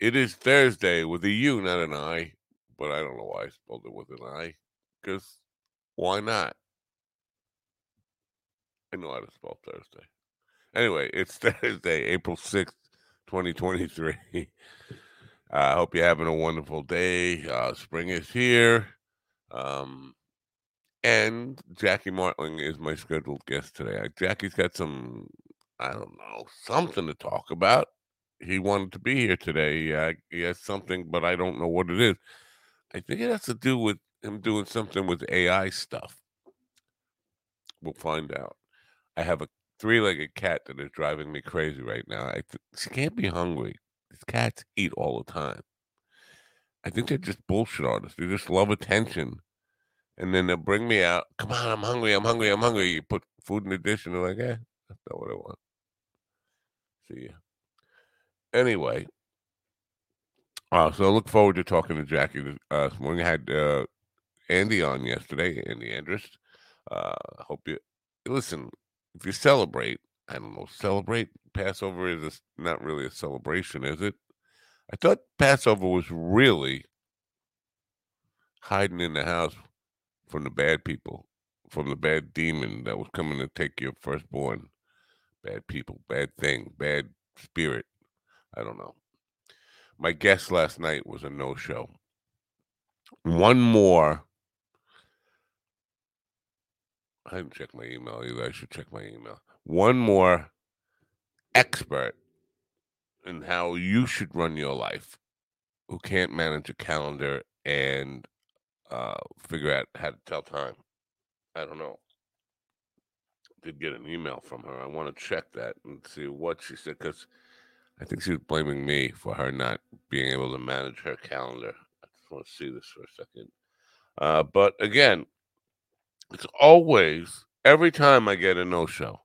It is Thursday with a U, not an I, but I don't know why I spelled it with an I. Because why not? I know how to spell Thursday. Anyway, it's Thursday, April 6th, 2023. I hope you're having a wonderful day. Uh, spring is here. Um, and Jackie Martling is my scheduled guest today. Uh, Jackie's got some, I don't know, something to talk about. He wanted to be here today. Uh, he has something, but I don't know what it is. I think it has to do with him doing something with AI stuff. We'll find out. I have a three-legged cat that is driving me crazy right now. Th- she can't be hungry. These cats eat all the time. I think they're just bullshit artists. They just love attention. And then they'll bring me out. Come on, I'm hungry. I'm hungry. I'm hungry. You put food in the dish, and they're like, "Eh, that's not what I want." See ya. Anyway, uh, so I look forward to talking to Jackie this, uh, this morning. I had uh, Andy on yesterday, Andy Andrus. Uh, hope you listen. If you celebrate, I don't know, celebrate Passover is a not really a celebration, is it? I thought Passover was really hiding in the house from the bad people, from the bad demon that was coming to take your firstborn. Bad people, bad thing, bad spirit. I don't know. My guest last night was a no show. One more. I didn't check my email either. I should check my email. One more expert in how you should run your life who can't manage a calendar and uh, figure out how to tell time. I don't know. Did get an email from her. I want to check that and see what she said because I think she was blaming me for her not being able to manage her calendar. I just want to see this for a second. Uh, but again, it's always every time I get a no show,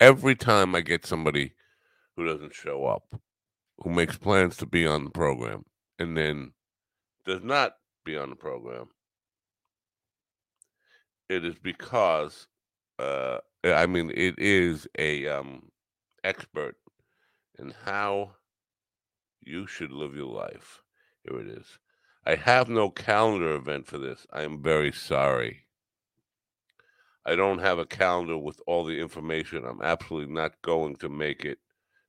every time I get somebody who doesn't show up, who makes plans to be on the program and then does not be on the program, it is because uh, I mean it is a um, expert in how you should live your life. Here it is. I have no calendar event for this. I am very sorry. I don't have a calendar with all the information. I'm absolutely not going to make it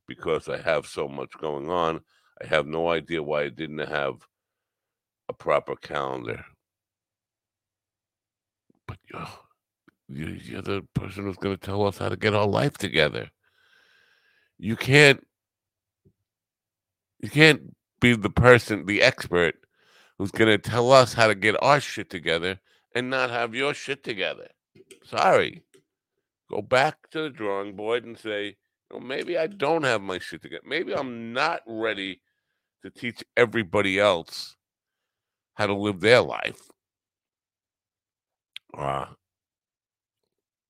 because I have so much going on. I have no idea why I didn't have a proper calendar. But you're, you- you're the person who's going to tell us how to get our life together. You can't. You can't be the person, the expert, who's going to tell us how to get our shit together and not have your shit together. Sorry. Go back to the drawing board and say, well, maybe I don't have my shit together. Maybe I'm not ready to teach everybody else how to live their life. Uh,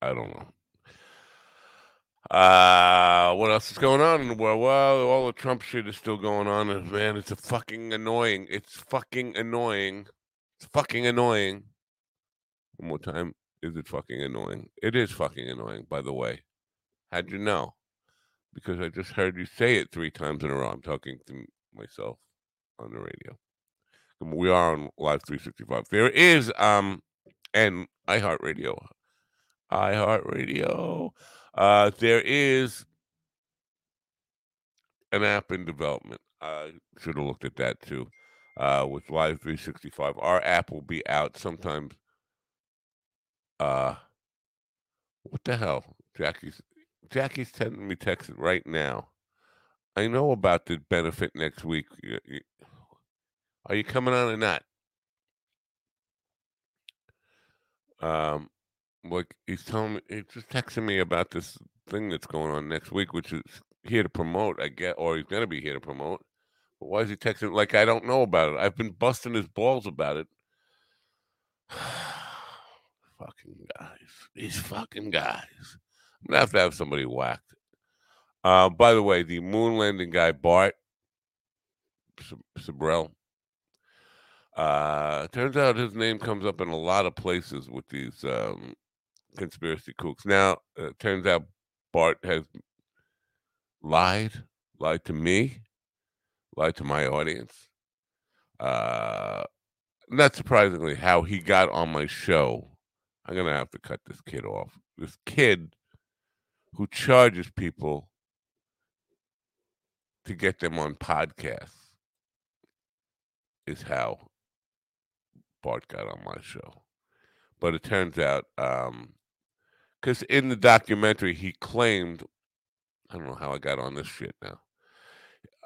I don't know. Uh, what else is going on in the world? Well, all the Trump shit is still going on, and man, it's a fucking annoying. It's fucking annoying. It's fucking annoying. One more time. Is it fucking annoying? It is fucking annoying, by the way. How'd you know? Because I just heard you say it three times in a row. I'm talking to myself on the radio. We are on Live 365. There is um and iHeartRadio. iHeartRadio. Uh there is an app in development. I should have looked at that too. Uh with Live 365. Our app will be out sometimes uh what the hell? Jackie's Jackie's sending me text right now. I know about the benefit next week. Are you coming on or not? Um, like he's telling me, he's just texting me about this thing that's going on next week, which is here to promote. I get, or he's gonna be here to promote. But why is he texting? Like I don't know about it. I've been busting his balls about it. fucking guys, these fucking guys. I'm gonna have to have somebody whacked. Uh, by the way, the moon landing guy Bart Sibrel. Uh, turns out his name comes up in a lot of places with these um, conspiracy kooks. Now, uh, turns out Bart has lied, lied to me, lied to my audience. Uh, not surprisingly, how he got on my show. I'm gonna have to cut this kid off. This kid who charges people to get them on podcasts is how Bart got on my show. But it turns out, because in the documentary, he claimed, I don't know how I got on this shit now.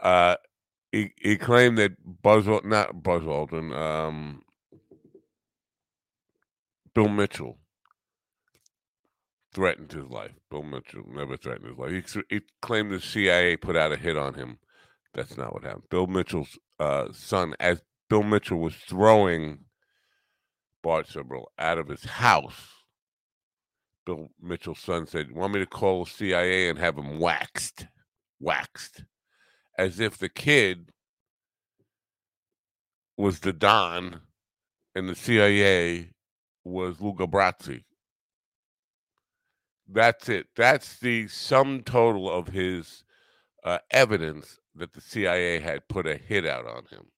Uh, he, he claimed that Buzz, not Buzz Aldrin, um, Bill Mitchell threatened his life. Bill Mitchell never threatened his life. He, he, claimed the CIA put out a hit on him. That's not what happened. Bill Mitchell's uh, son, as Bill Mitchell was throwing Bart Sibrel out of his house, Bill Mitchell's son said, "Want me to call the CIA and have him waxed, waxed, as if the kid was the Don, and the CIA was Luca Brasi." That's it. That's the sum total of his uh, evidence that the CIA had put a hit out on him.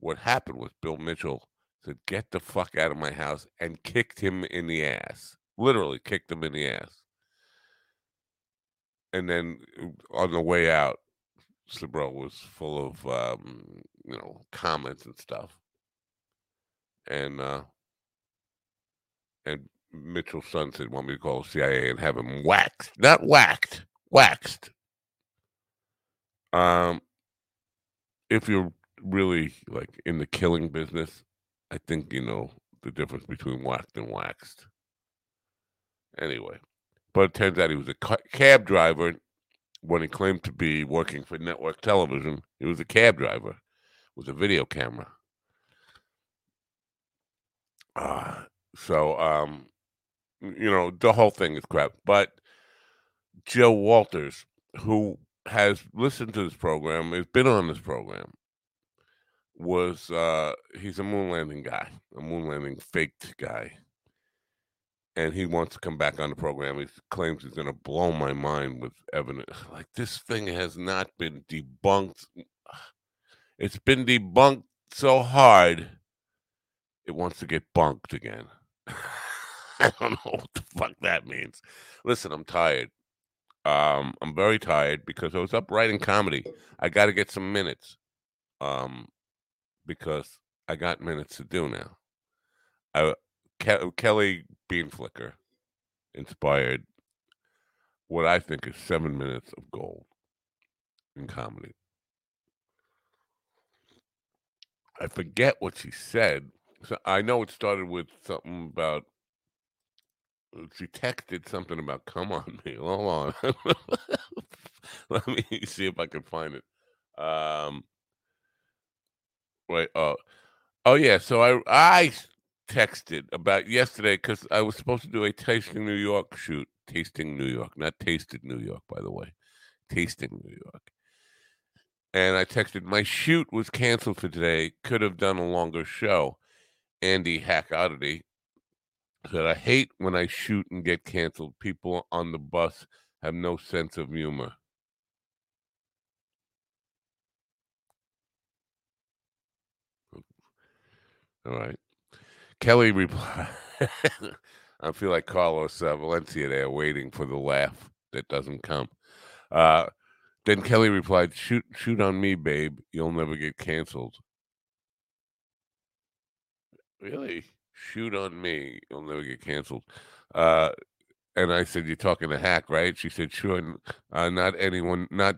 What happened was Bill Mitchell said, Get the fuck out of my house, and kicked him in the ass. Literally kicked him in the ass. And then uh, on the way out, Sibrel was full of, um, you know, comments and stuff. And, uh, and Mitchell's son said, want me to call CIA and have him waxed. Not whacked, waxed. Um, if you're really like in the killing business, I think you know the difference between whacked and waxed. Anyway, but it turns out he was a cab driver when he claimed to be working for network television. He was a cab driver with a video camera. Uh, so um, you know, the whole thing is crap. But Joe Walters, who has listened to this program, has been on this program, was uh he's a moon landing guy, a moon landing faked guy. And he wants to come back on the program. He claims he's gonna blow my mind with evidence. Like this thing has not been debunked. It's been debunked so hard it wants to get bunked again. I don't know what the fuck that means. Listen, I'm tired. Um, I'm very tired because I was up writing comedy. I got to get some minutes. Um, because I got minutes to do now. I, Ke- Kelly Beanflicker inspired what I think is seven minutes of gold in comedy. I forget what she said. So I know it started with something about she texted something about "come on me." Hold on, let me see if I can find it. Um, wait, oh, oh yeah. So I I texted about yesterday because I was supposed to do a tasting New York shoot. Tasting New York, not tasted New York, by the way. Tasting New York. And I texted, my shoot was canceled for today. Could have done a longer show. Andy Hack Oddity said, I hate when I shoot and get canceled. People on the bus have no sense of humor. All right. Kelly replied, I feel like Carlos uh, Valencia there waiting for the laugh that doesn't come. Uh, then Kelly replied, shoot, shoot on me, babe. You'll never get canceled. Really? shoot on me. You'll never get canceled. Uh, and I said, "You're talking to Hack, right?" She said, "Sure." Uh, not anyone, not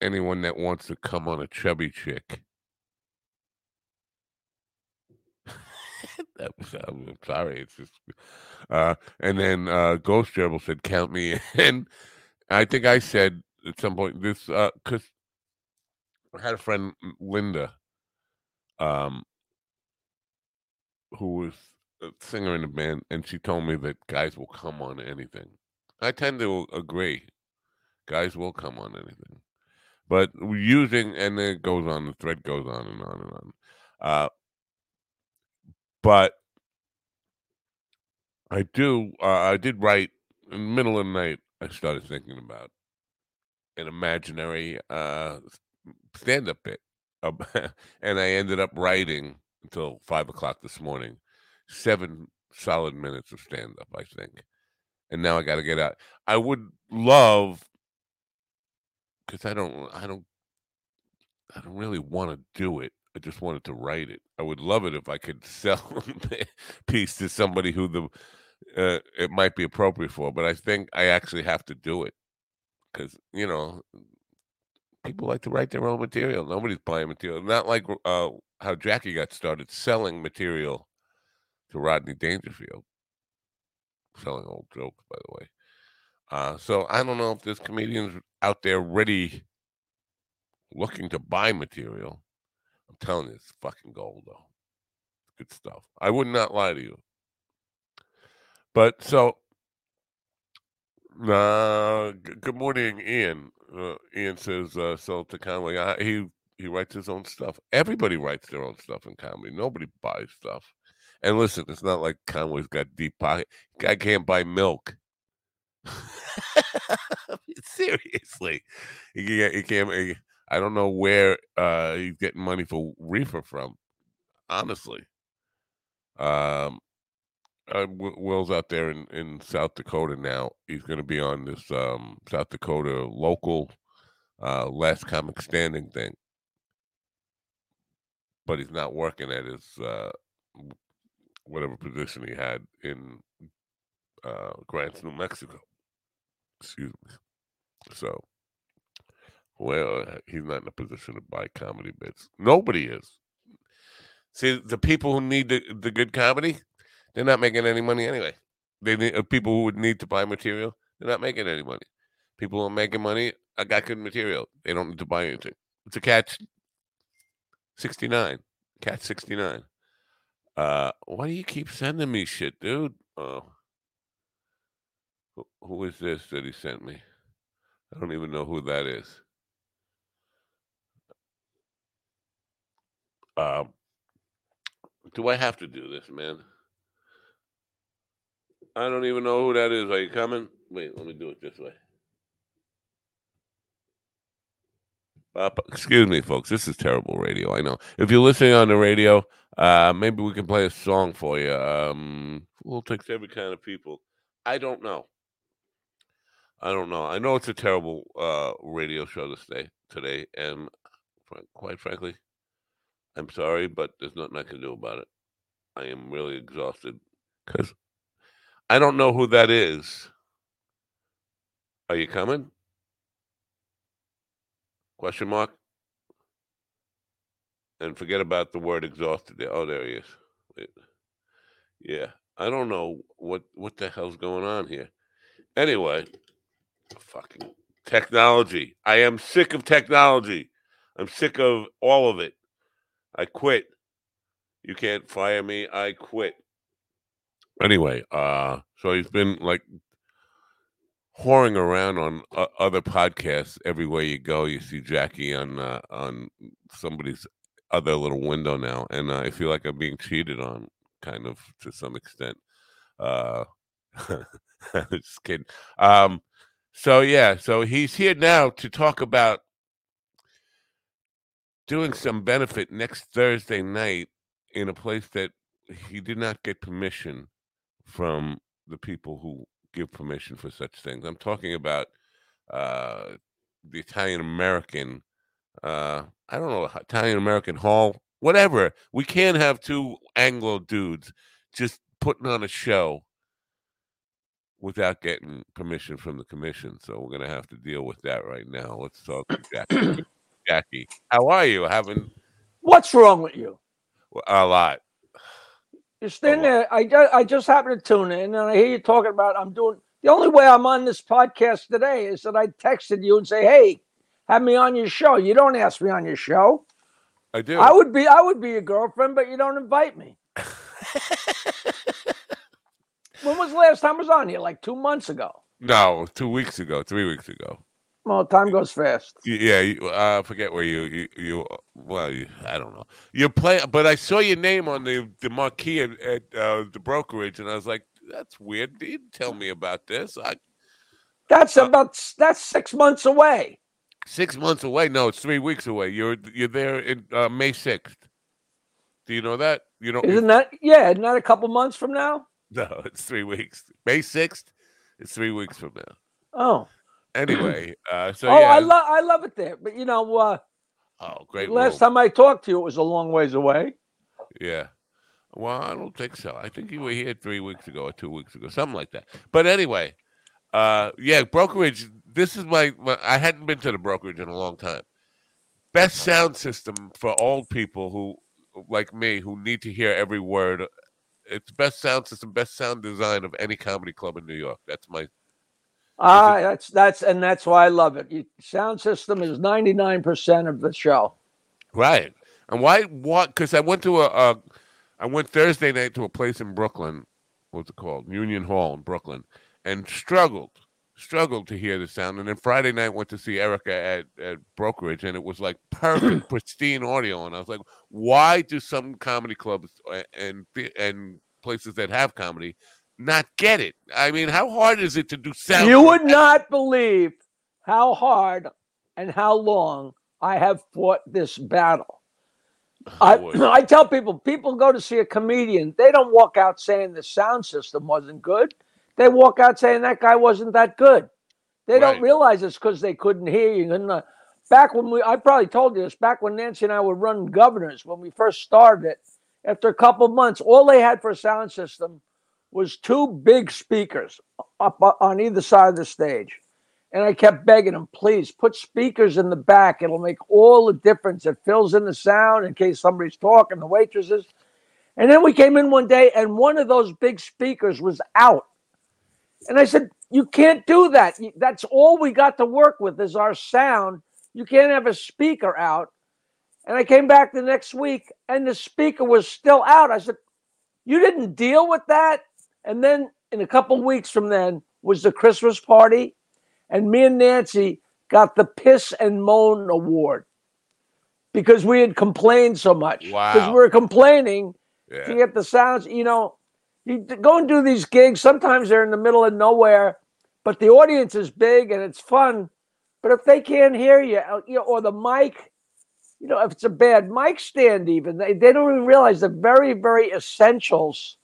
anyone that wants to come on a chubby chick. that was, I'm sorry, it's just. Uh, and then uh, Ghost Gerbil said, "Count me in." I think I said at some point this because uh, I had a friend Linda, um, who was a singer in a band, and she told me that guys will come on anything. I tend to agree. Guys will come on anything, but using and it goes on. The thread goes on and on and on. Uh, but I do. Uh, I did write in the middle of the night. I started thinking about an imaginary uh, stand-up bit, and I ended up writing until five o'clock this morning, seven solid minutes of stand-up. I think, and now I got to get out. I would love because I don't. I don't. I don't really want to do it. I just wanted to write it. I would love it if I could sell a piece to somebody who the uh, it might be appropriate for, but I think I actually have to do it because you know people like to write their own material. Nobody's buying material. Not like uh, how Jackie got started selling material to Rodney Dangerfield, selling old jokes, by the way. Uh, so I don't know if there's comedians out there ready, looking to buy material. Telling you, it's fucking gold, though. Good stuff. I would not lie to you. But so, uh, g- good morning, Ian. Uh, Ian says, uh, so to Conway, I, he he writes his own stuff. Everybody writes their own stuff in comedy. Nobody buys stuff. And listen, it's not like Conway's got deep pocket. Guy can't buy milk. Seriously, he can't. He can't I don't know where uh, he's getting money for reefer from. Honestly, um, uh, Will's out there in, in South Dakota now. He's going to be on this um, South Dakota local uh, last comic standing thing, but he's not working at his uh, whatever position he had in uh, Grants, New Mexico. Excuse me. So, well, he's not in a position to buy comedy bits. Nobody is. See, the people who need the, the good comedy, they're not making any money anyway. They need uh, people who would need to buy material. They're not making any money. People who are making money, I got good material. They don't need to buy anything. It's a catch. Sixty nine. Catch sixty nine. Uh, why do you keep sending me shit, dude? Oh, who, who is this that he sent me? I don't even know who that is. Um, do I have to do this, man? I don't even know who that is. Are you coming? Wait, let me do it this way. Uh, excuse me, folks. This is terrible radio. I know. If you're listening on the radio, uh, maybe we can play a song for you. Um, we'll take every kind of people. I don't know. I don't know. I know it's a terrible uh, radio show to stay today, and quite frankly, I'm sorry, but there's nothing I can do about it. I am really exhausted because I don't know who that is. Are you coming? Question mark. And forget about the word exhausted. There. Oh, there he is. Wait. Yeah, I don't know what what the hell's going on here. Anyway, fucking technology. I am sick of technology. I'm sick of all of it. I quit. You can't fire me. I quit. Anyway, uh, so he's been like whoring around on uh, other podcasts. Everywhere you go, you see Jackie on uh, on somebody's other little window now, and uh, I feel like I'm being cheated on, kind of to some extent. Uh, just kidding. Um, so yeah, so he's here now to talk about doing some benefit next Thursday night in a place that he did not get permission from the people who give permission for such things. I'm talking about uh, the Italian American, uh, I don't know, Italian American Hall, whatever. We can't have two Anglo dudes just putting on a show without getting permission from the commission. So we're gonna have to deal with that right now. Let's talk to Jackie. Jackie, how are you? Having What's wrong with you? a lot. You're standing there. I just, I just happened to tune in, and I hear you talking about I'm doing. The only way I'm on this podcast today is that I texted you and say, "Hey, have me on your show." You don't ask me on your show. I do. I would be, I would be your girlfriend, but you don't invite me. When was the last time I was on here? Like two months ago. no, two weeks ago, three weeks ago. Well, time goes fast. Yeah, you, uh, I forget where you you, you well, you, I don't know. You play, but I saw your name on the the marquee at, at uh, the brokerage, and I was like, "That's weird." Didn't tell me about this. I That's Uh, about that's six months away. six months away. No, it's three weeks away. You're you're there in uh, May sixth. Do you know that? You don't. Isn't that yeah? Isn't that a couple months from now? no, it's three weeks. May sixth. It's three weeks from now. Oh, Anyway, uh, so oh, yeah. I love I love it there. But you know, uh, oh, great. last room. time I talked to you, it was a long ways away. Yeah. Well, I don't think so. I think you were here three weeks ago or two weeks ago, something like that. But anyway, uh, yeah, brokerage. This is my, my. I hadn't been to the brokerage in a long time. Best sound system for old people who, like me, who need to hear every word. It's best sound system, best sound design of any comedy club in New York. That's my. Ah, that's that's and that's why I love it. You, sound system is ninety nine percent of the show. Right. And why? What? Because I went to a, a, I went Thursday night to a place in Brooklyn. What's it called? Union Hall in Brooklyn, and struggled, struggled to hear the sound. And then Friday night went to see Erica at, at Brokerage, and it was like perfect, pristine audio. And I was like, why do some comedy clubs and and places that have comedy not get it? I mean, how hard is it to do sound? You would not believe how hard and how long I have fought this battle. I. I tell people, people go to see a comedian, they don't walk out saying the sound system wasn't good. They walk out saying that guy wasn't that good. They don't realize it's because they couldn't hear you. And uh, back when we, I probably told you this, back when Nancy and I were running governors, when we first started it, after a couple months, all they had for a sound system was two big speakers up uh, on either side of the stage. And I kept begging them, please put speakers in the back. It'll make all the difference. It fills in the sound in case somebody's talking, the waitresses. And then we came in one day and one of those big speakers was out. And I said, You can't do that. That's all we got to work with is our sound. You can't have a speaker out. And I came back the next week and the speaker was still out. I said, You didn't deal with that? And then in a couple weeks from then was the Christmas party. And me and Nancy got the Piss and Moan Award because we had complained so much. Wow. Because we were complaining to Yeah. get the sounds. You know, you go and do these gigs. Sometimes they're in the middle of nowhere, but the audience is big and it's fun. But if they can't hear you, uh, you know, or the mic, you know, if it's a bad mic stand, even they, they don't even realize the very, very essentials.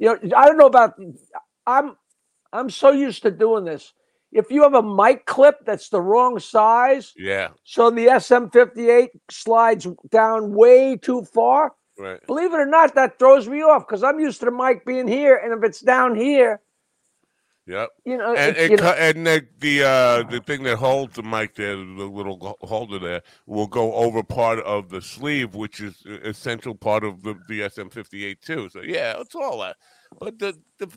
You know, I don't know about. I'm I'm so used to doing this. If you have a mic clip that's the wrong size, Yeah. so the SM58 slides down way too far, Right. believe it or not, that throws me off because I'm used to the mic being here, and if it's down here, Yep. you know, and it, you know and the the, uh, the thing that holds the mic there, the little holder there, will go over part of the sleeve, which is essential part of the, the SM58 too. So yeah, it's all that. But the, the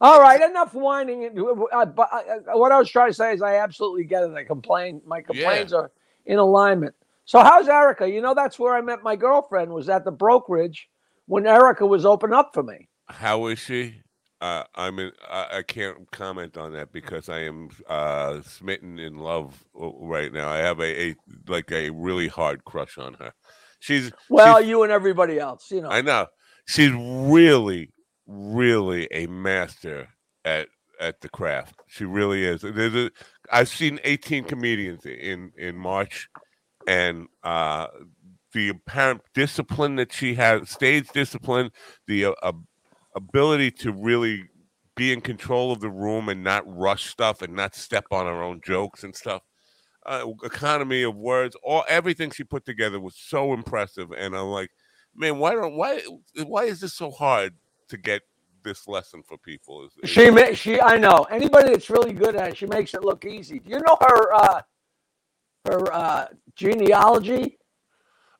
all right, enough whining. uh, But uh, uh, what I was trying to say is, I absolutely get it. I complain. My complaints are in alignment. So how's Erica? You know, that's where I met my girlfriend. Was at the brokerage when Erica was open up for me. how is she? Uh, I mean, I, I can't comment on that because I am uh, smitten in love uh, right now. I have a, a like a really hard crush on her. She's Well, she's- you and everybody else, you know. I know. She's really, really a master at at the craft. She really is. There's a I've seen 18 comedians in in March and uh the apparent discipline that she has, stage discipline, the uh, ability to really be in control of the room and not rush stuff and not step on her own jokes and stuff. Uh, economy of words, all everything she put together was so impressive, and I'm like, man, why don't why why is this so hard to get this lesson for people. Is, is She ma- she I know anybody that's really good at it, she makes it look easy. Do you know her uh her uh genealogy?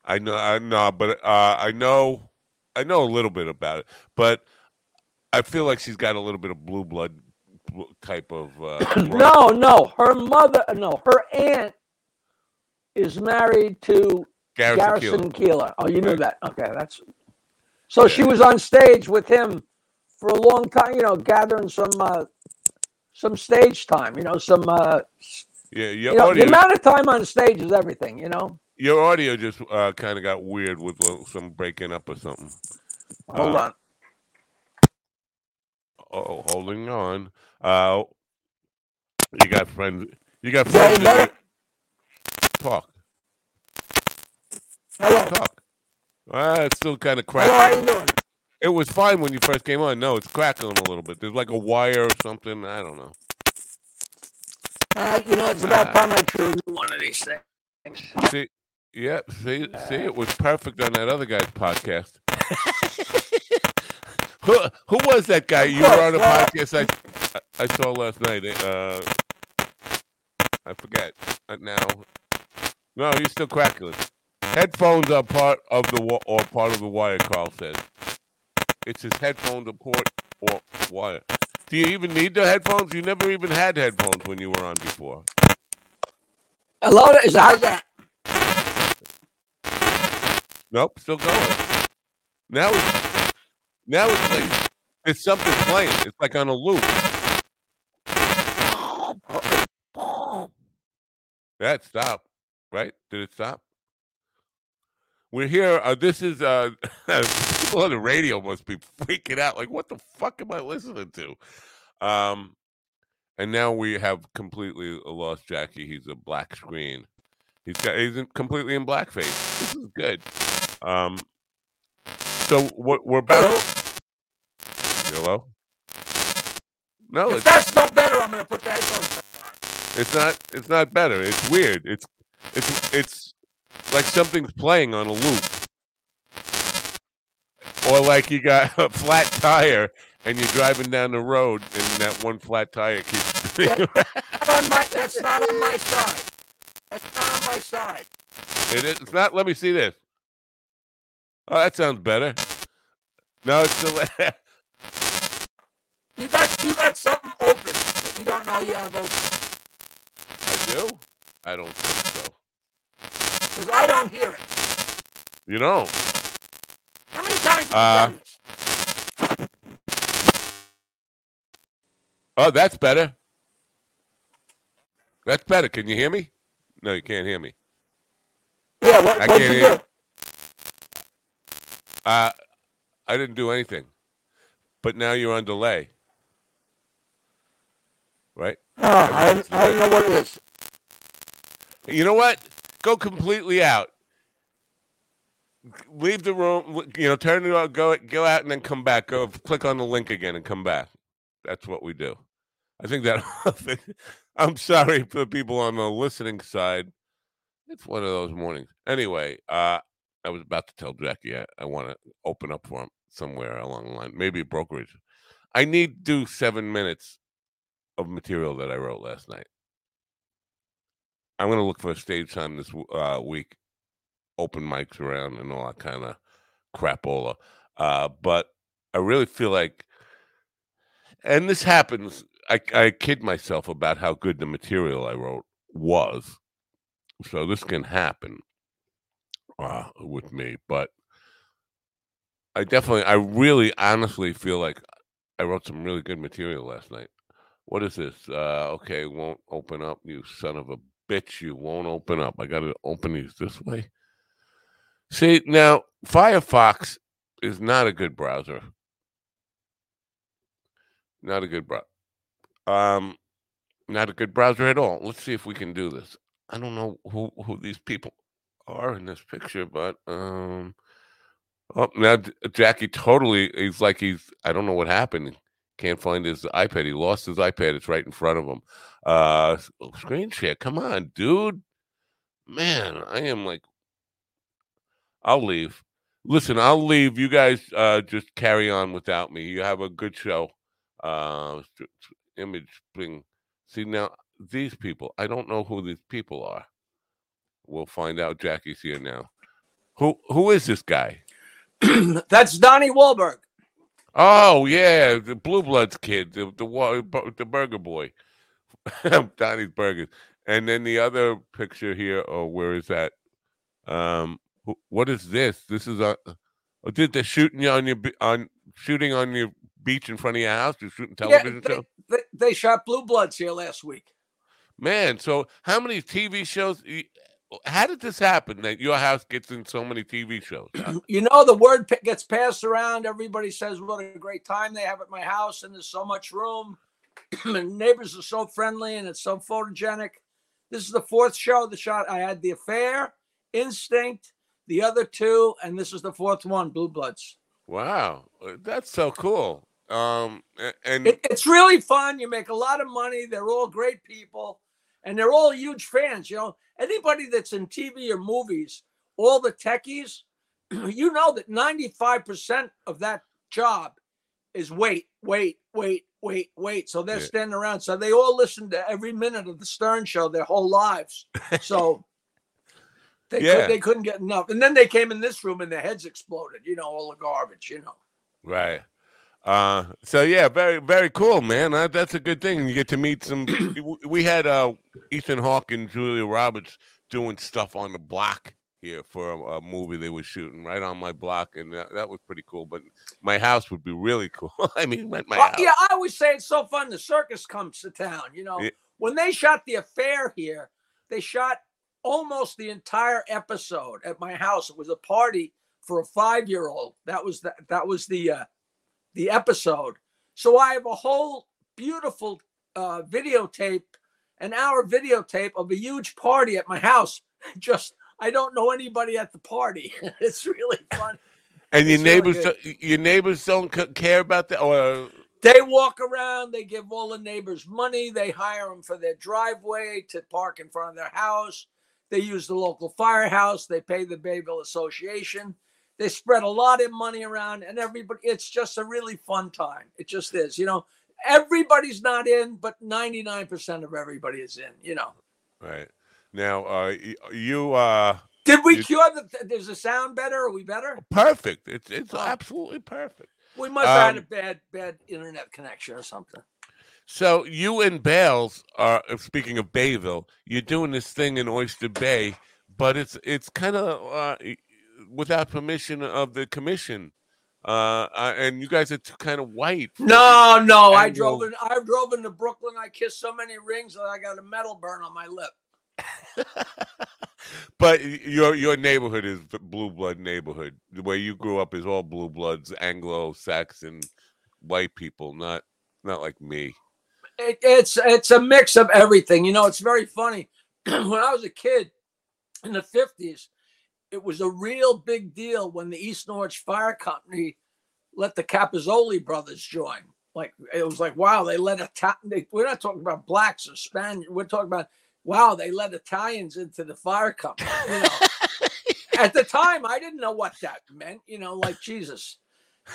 I know, I know, but uh, I know, I know a little bit about it, but I feel like she's got a little bit of blue blood type of. Uh. No, no. Her mother no, her aunt is married to Garrison Garrison. Keillor. Oh, you knew Right. that. Okay, that's so she was on stage with him for a long time, you know, gathering some uh some stage time, you know, some uh Yeah, your you know, audio, the amount of time on stage is everything, you know. your audio just uh, kind of got weird with some breaking up or something. Hold Uh, on. Oh, holding on. Uh, you got friends. You got friends. that Talk, Hello. talk. Uh, it's still kind of Hello, how you crackling. It was fine when you first came on. No, it's crackling a little bit. There's like a wire or something. I don't know. Uh, you know, it's about time I drew one of these things. See, yeah, see, see, it was perfect on that other guy's podcast. who, who was that guy you were on a podcast I, I saw last night? Uh, I forget uh, now. No, he's still crackling. Headphones are part of the wa- or part of the wire. Carl says it's his headphones are port or wire. Do you even need the headphones? You never even had headphones when you were on before. Hello, is how's that? Nope, still going. Now it's now it's like it's something playing. It's like on a loop. That stopped. Right? Did it stop? We're here. Uh, this is uh people on the radio must be freaking out. Like, what the fuck am I listening to? Um and now we have completely lost Jackie. He's a black screen. He's got he's completely in blackface. This is good. Um, so what we're about. Hello. No, If it's, that's not better, I'm gonna put the headphones. it's not. It's not better. It's weird. It's it's it's like something's playing on a loop, or like you got a flat tire and you're driving down the road and that one flat tire keeps. Not on my, that's not on my side. That's not on my side. It is. It's not. Let me see this. Oh, that sounds better. No, it's still. You got you got something open that you don't know you have open. I do. I don't think so. Because I don't hear it. You know. How many times Uh? Oh, that's better. That's better. Can you hear me? No, you can't hear me. Yeah, what, I can't hear. do? Uh, I didn't do anything. But now you're on delay. Right? Oh, I, don't- I don't know what it is. You know what? Go completely out. Leave the room. You know, turn it on. Go go out and then come back. Go click on the link again and come back. That's what we do. I think that. I'm sorry for the people on the listening side. It's one of those mornings. Anyway, uh, I was about to tell Jackie I, I want to open up for him somewhere along the line. Maybe a brokerage. I need to do seven minutes of material that I wrote last night. I'm going to look for a stage time this uh, week, open mics around and all that kind of crapola. Uh, but I really feel like, and this happens, I, I kid myself about how good the material I wrote was. So this can happen uh, with me. But I definitely, I really honestly feel like I wrote some really good material last night. What is this? Uh, okay, won't open up, you son of a bitch. You won't open up. I got to open these this way. See, now, Firefox is not a good browser. Not a good browser. Um, not a good browser at all. Let's see if we can do this. I don't know who, who these people are in this picture, but um, oh, now Jackie totally. He's like he's. I don't know what happened. Can't find his iPad. He lost his iPad. It's right in front of him. Uh, oh, screen share. Come on, dude. Man, I am like. I'll leave. Listen, I'll leave. You guys uh, just carry on without me. You have a good show. Uh, image bring. See now, these people. I don't know who these people are. We'll find out. Jackie's here now. Who who is this guy? That's Donnie Wahlberg. Oh yeah, the Blue Bloods kid, the the, the burger boy, Donnie's Burgers. And then the other picture here, oh, where is that? Um, what is this? This is a. Oh, did they shooting on your on shooting on your beach in front of your house? You're shooting television yeah, they, They, they shot Blue Bloods here last week. Man, so how many TV shows? How did this happen that your house gets in so many TV shows? You know, the word gets passed around. Everybody says what a great time they have at my house, and there's so much room. and neighbors are so friendly, and it's so photogenic. This is the fourth show. The shot I had the affair, Instinct, the other two, and this is the fourth one, Blue Bloods. Wow, uh, that's so cool. Um, and it, it's really fun. You make a lot of money. They're all great people, and they're all huge fans. You know, anybody that's in TV or movies, all the techies, you know that 95% of that job is wait, wait, wait, wait, wait. So they're yeah. standing around. So they all listen to every minute of the Stern show their whole lives. So they, yeah. could, they couldn't get enough. And then they came in this room and their heads exploded, you know, all the garbage, you know. Right. Uh, so yeah, very very cool, man. Uh, that's a good thing. You get to meet some. we had uh, Ethan Hawke and Julia Roberts doing stuff on the block here for a, a, movie they were shooting right on my block, and that, that, was pretty cool. But my house would be really cool. I mean, my, my yeah, I always say it's so fun. The circus comes to town. You know, yeah. when they shot the affair here, they shot almost the entire episode at my house. It was a party for a five-year-old. That was the that was the uh, the episode. So I have a whole beautiful uh, videotape, an hour videotape of a huge party at my house. Just I don't know anybody at the party. it's really fun. And your neighbors, really your neighbors don't care about that, or they walk around. They give all the neighbors money. They hire them for their driveway to park in front of their house. They use the local firehouse. They pay the Bayville Association. They spread a lot of money around, and everybody. It's just a really fun time. It just is. You know, everybody's not in, but ninety nine percent of everybody is in. You know. Right. Now, uh, you uh, did we you, cure the? Does the sound better? Are we better? Perfect. It's it's oh. absolutely perfect. We must have had a um, bad bad internet connection or something. So you and Bales are uh, speaking of Bayville. You're doing this thing in Oyster Bay, but it's it's kind of uh, without permission of the commission. Uh, and you guys are kind of white. No, no, I drove in. I drove into Brooklyn. I kissed so many rings that I got a metal burn on my lip. but your your neighborhood is blue blood neighborhood. The way you grew up is all blue bloods, Anglo Saxon, white people, not not like me. It, it's it's a mix of everything. You know, it's very funny. when I was a kid in the fifties, it was a real big deal when the East Norwich Fire Company let the Capozzoli brothers join. Like it was like, wow, they let a. we're not talking about blacks or Spaniards. We're talking about wow, they let Italians into the fire company. You know, at the time, I didn't know what that meant. You know, like Jesus.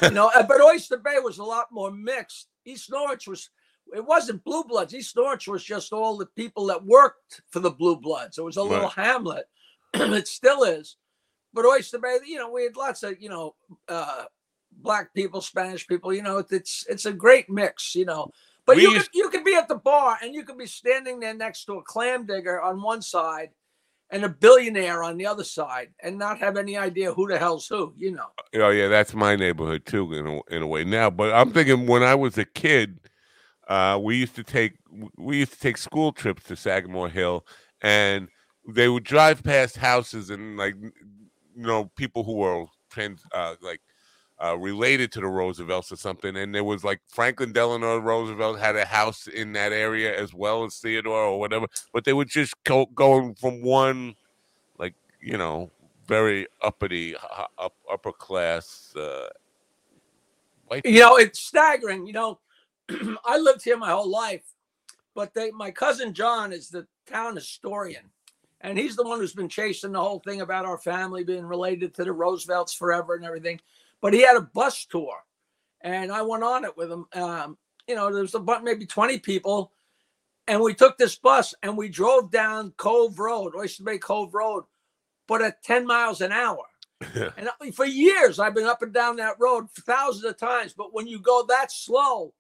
You know, uh, but Oyster Bay was a lot more mixed. East Norwich was. It wasn't Blue Bloods. East Norwich was just all the people that worked for the Blue Bloods. It was a right. little hamlet. it still is. But Oyster Bay, you know, we had lots of, you know, uh, black people, Spanish people. You know, it's it's a great mix. You know, but we you used- could, you could be at the bar and you could be standing there next to a clam digger on one side and a billionaire on the other side and not have any idea who the hell's who, you know. Oh yeah, that's my neighborhood too in a, in a way now. But I'm thinking when I was a kid, uh, we used to take we used to take school trips to Sagamore Hill, and they would drive past houses and like you know people who were trans uh, like uh, related to the Roosevelts or something. And there was like Franklin Delano Roosevelt had a house in that area as well as Theodore or whatever. But they were just go going from one, like you know, very uppity, up, upper class. Uh, white you know, it's staggering. You know, I lived here my whole life, but they, my cousin John is the town historian, and he's the one who's been chasing the whole thing about our family being related to the Roosevelts forever and everything. But he had a bus tour, and I went on it with him. Um, you know, there was about maybe 20 people, and we took this bus and we drove down Cove Road, Oyster Bay Cove Road, but at 10 miles an hour. and for years, I've been up and down that road thousands of times. But when you go that slow,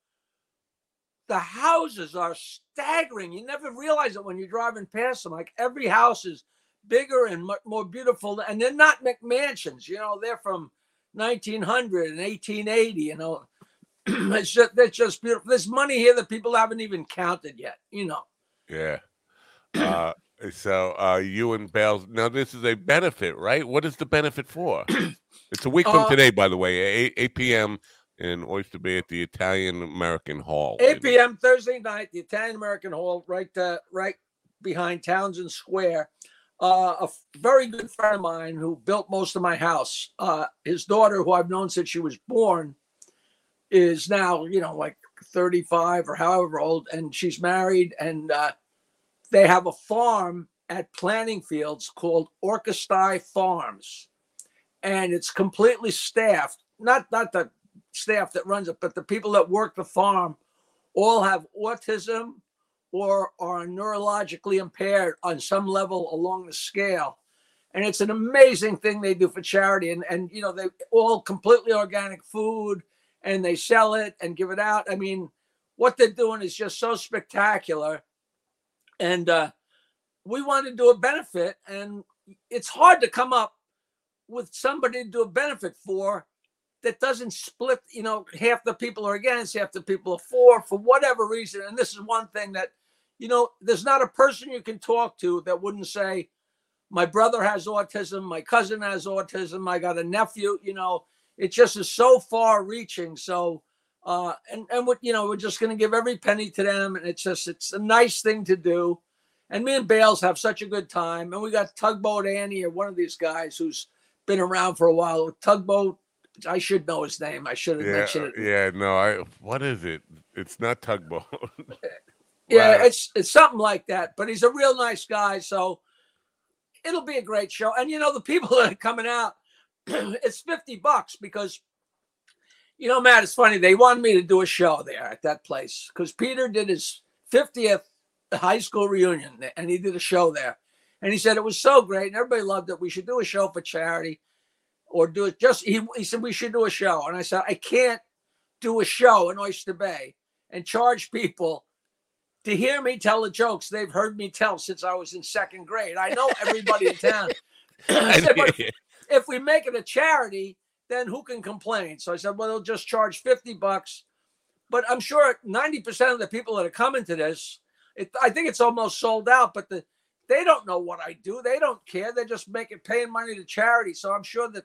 the houses are staggering. You never realize it when you're driving past them. Like every house is bigger and much more beautiful, and they're not McMansions. You know, they're from 1900 and 1880. You know, it's just just beautiful. There's money here that people haven't even counted yet. You know. Yeah. Uh, so uh, you and Bales. Now this is a benefit, right? What is the benefit for? it's a week from Uh, today, by the way, 8, 8 p.m. in Oyster Bay at the Italian American Hall. 8 p.m. Thursday night, the Italian American Hall, right uh, right behind Townsend Square. Uh, a very good friend of mine who built most of my house. Uh, his daughter, who I've known since she was born, is now you know like 35 or however old, and she's married, and uh, they have a farm at Planting Fields called Orkestai Farms, and it's completely staffed. Not not the staff that runs it, but the people that work the farm all have autism or are neurologically impaired on some level along the scale. And it's an amazing thing they do for charity. And, and you know, they all completely organic food and they sell it and give it out. I mean, what they're doing is just so spectacular. And uh, we want to do a benefit, and it's hard to come up with somebody to do a benefit for that doesn't split, you know, half the people are against, half the people are for, for whatever reason. And this is one thing that, you know, there's not a person you can talk to that wouldn't say, my brother has autism, my cousin has autism, I got a nephew, you know, it just is so far reaching. So, uh, and, and what, you know, we're just going to give every penny to them. And it's just, it's a nice thing to do. And me and Bales have such a good time. And we got Tugboat Annie or one of these guys who's been around for a while. Tugboat I should know his name. I should have Yeah, mentioned it. yeah, no, I. What is it? It's not tugboat. Yeah, Wow. it's it's something like that. But he's a real nice guy, so it'll be a great show. And you know, the people that are coming out, it's fifty bucks because you know, Matt, it's funny. They wanted me to do a show there at that place because Peter did his fiftieth high school reunion and he did a show there. And he said it was so great, and everybody loved it. We should do a show for charity, or do it just. He, he said we should do a show, and I said I can't do a show in Oyster Bay and charge people to hear me tell the jokes they've heard me tell since I was in second grade. I know everybody in town. I said, but if, if we make it a charity, then who can complain? So I said, well, they'll just charge 50 bucks. But I'm sure 90% of the people that are coming to this, it, I think it's almost sold out, but the they don't know what I do. They don't care. They're just making paying money to charity. So I'm sure that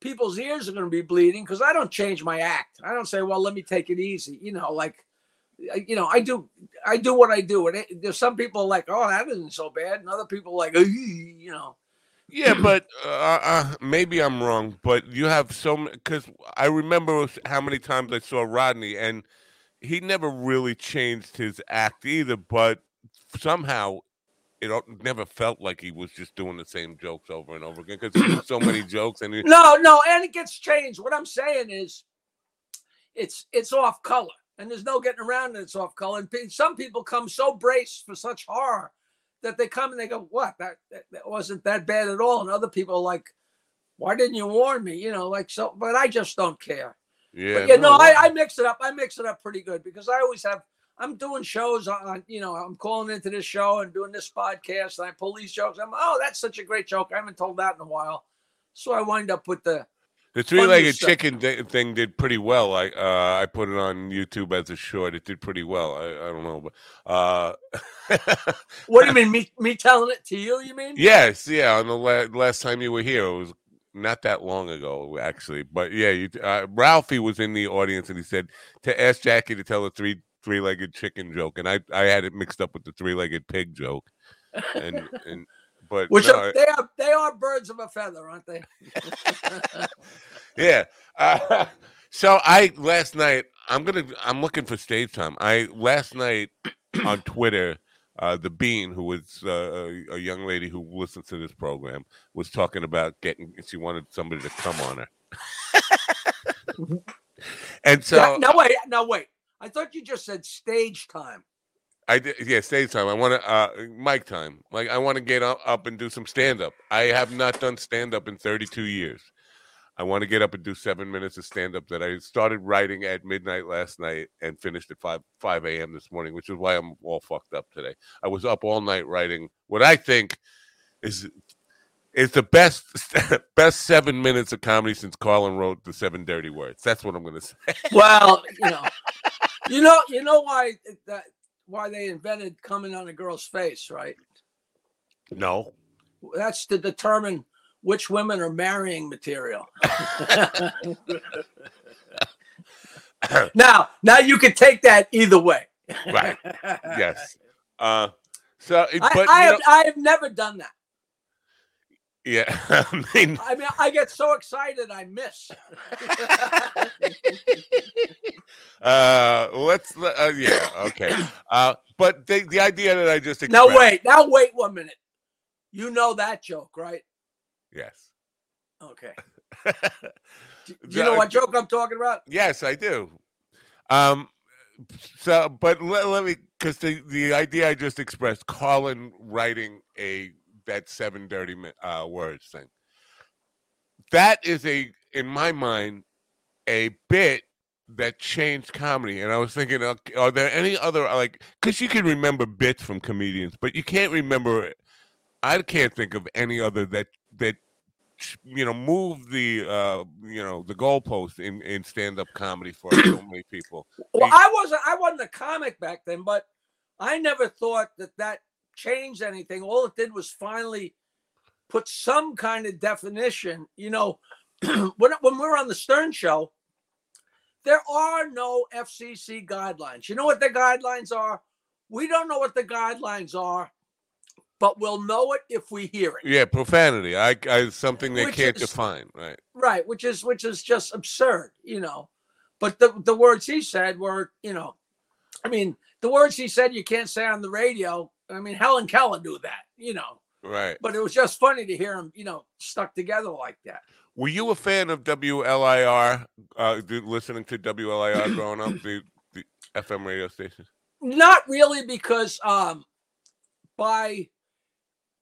people's ears are going to be bleeding because I don't change my act. I don't say, well, let me take it easy. You know, like you know, I do I do what I do. And there's some people like, oh, that isn't so bad, and other people like, you know. Yeah, but uh, uh, maybe I'm wrong. But you have so because I remember how many times I saw Rodney, and he never really changed his act either. But somehow, it never felt like he was just doing the same jokes over and over again because so many jokes. And he, No, no, and it gets changed. What I'm saying is, it's it's off color, and there's no getting around it. It's off color, and some people come so braced for such horror that they come and they go, "What? That that, that wasn't that bad at all." And other people are like, "Why didn't you warn me?" You know, like so. But I just don't care. yeah, But yeah, no, no, I, I mix it up. I mix it up pretty good because I always have. I'm doing shows on, you know, I'm calling into this show and doing this podcast, and I pull these jokes. I'm, oh, that's such a great joke. I haven't told that in a while, so I wind up with the. The three-legged chicken thing did pretty well. I uh, I put it on YouTube as a short. It did pretty well. I, I don't know, but uh, What do you mean? Me me telling it to you? You mean? yes, yeah. On the la- last time you were here, it was not that long ago, actually. But yeah, you, uh, Ralphie was in the audience, and he said to ask Jackie to tell a three three-legged chicken joke, and I I had it mixed up with the three-legged pig joke, and and but Which no, are, they are they are birds of a feather, aren't they? yeah. Uh, so I last night I'm gonna I'm looking for stage time. I last night on Twitter uh, the Bean, who was uh, a, a young lady who listens to this program, was talking about getting. She wanted somebody to come on her. and so no, now wait, now wait. I thought you just said stage time. I did, yeah, stage time. I want to uh, mic time. Like I want to get up, up and do some stand up. I have not done stand up in 32 years. I want to get up and do seven minutes of stand up that I started writing at midnight last night and finished at five five a.m. this morning, which is why I'm all fucked up today. I was up all night writing what I think is is the best best seven minutes of comedy since Carlin wrote the seven dirty words. That's what I'm going to say. Well, you know, you know, you know why that why they invented coming on a girl's face, right? No. That's to determine which women are marrying material. now, now you can take that either way. Right. Yes. Uh, so, it- I, but I have, know- I have never done that. Yeah, I mean, I mean, I get so excited I miss. uh, let's, uh, yeah, okay. Uh, but the, the idea that I just now expressed- wait, now wait one minute. You know that joke, right? yes, Okay. Do you know what joke I'm talking about? yes, I do. Um, so, but let, let me, because the the idea I just expressed, Carlin writing a that seven dirty uh, words thing. That is a, in my mind, a bit that changed comedy. And I was thinking, uh, are there any other like? Because you can remember bits from comedians, but you can't remember. I can't think of any other that that you know move the uh you know the goalpost in in stand up comedy for so many people. Well, I wasn't. I wasn't a comic back then, but I never thought that that changed anything. All it did was finally put some kind of definition. You know, when when we're on the Stern Show, there are no FCC guidelines. You know what the guidelines are? We don't know what the guidelines are, but we'll know it if we hear it. Yeah, profanity. I, I something they Which can't is- define. Right. Right, which is which is just absurd, you know. But the the words he said were, you know, I mean, the words he said you can't say on the radio. I mean, Helen Keller knew that, you know. Right. But it was just funny to hear them, you know, stuck together like that. Were you a fan of WLIR? Uh, listening to WLIR growing up, the the FM radio station. Not really, because um, by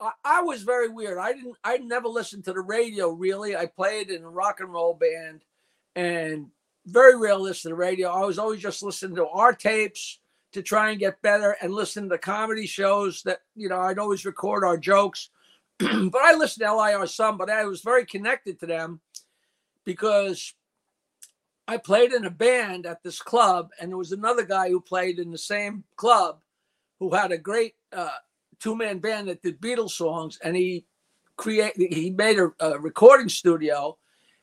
I, I was very weird. I didn't. I never listened to the radio really. I played in a rock and roll band, and very rarely listened to the radio. I was always just listening to our tapes to try and get better, and listen to comedy shows that you know. I'd always record our jokes, but I listened to LIR some. But I was very connected to them because I played in a band at this club, and there was another guy who played in the same club who had a great uh, two-man band that did Beatles songs, and he created he made a, a recording studio,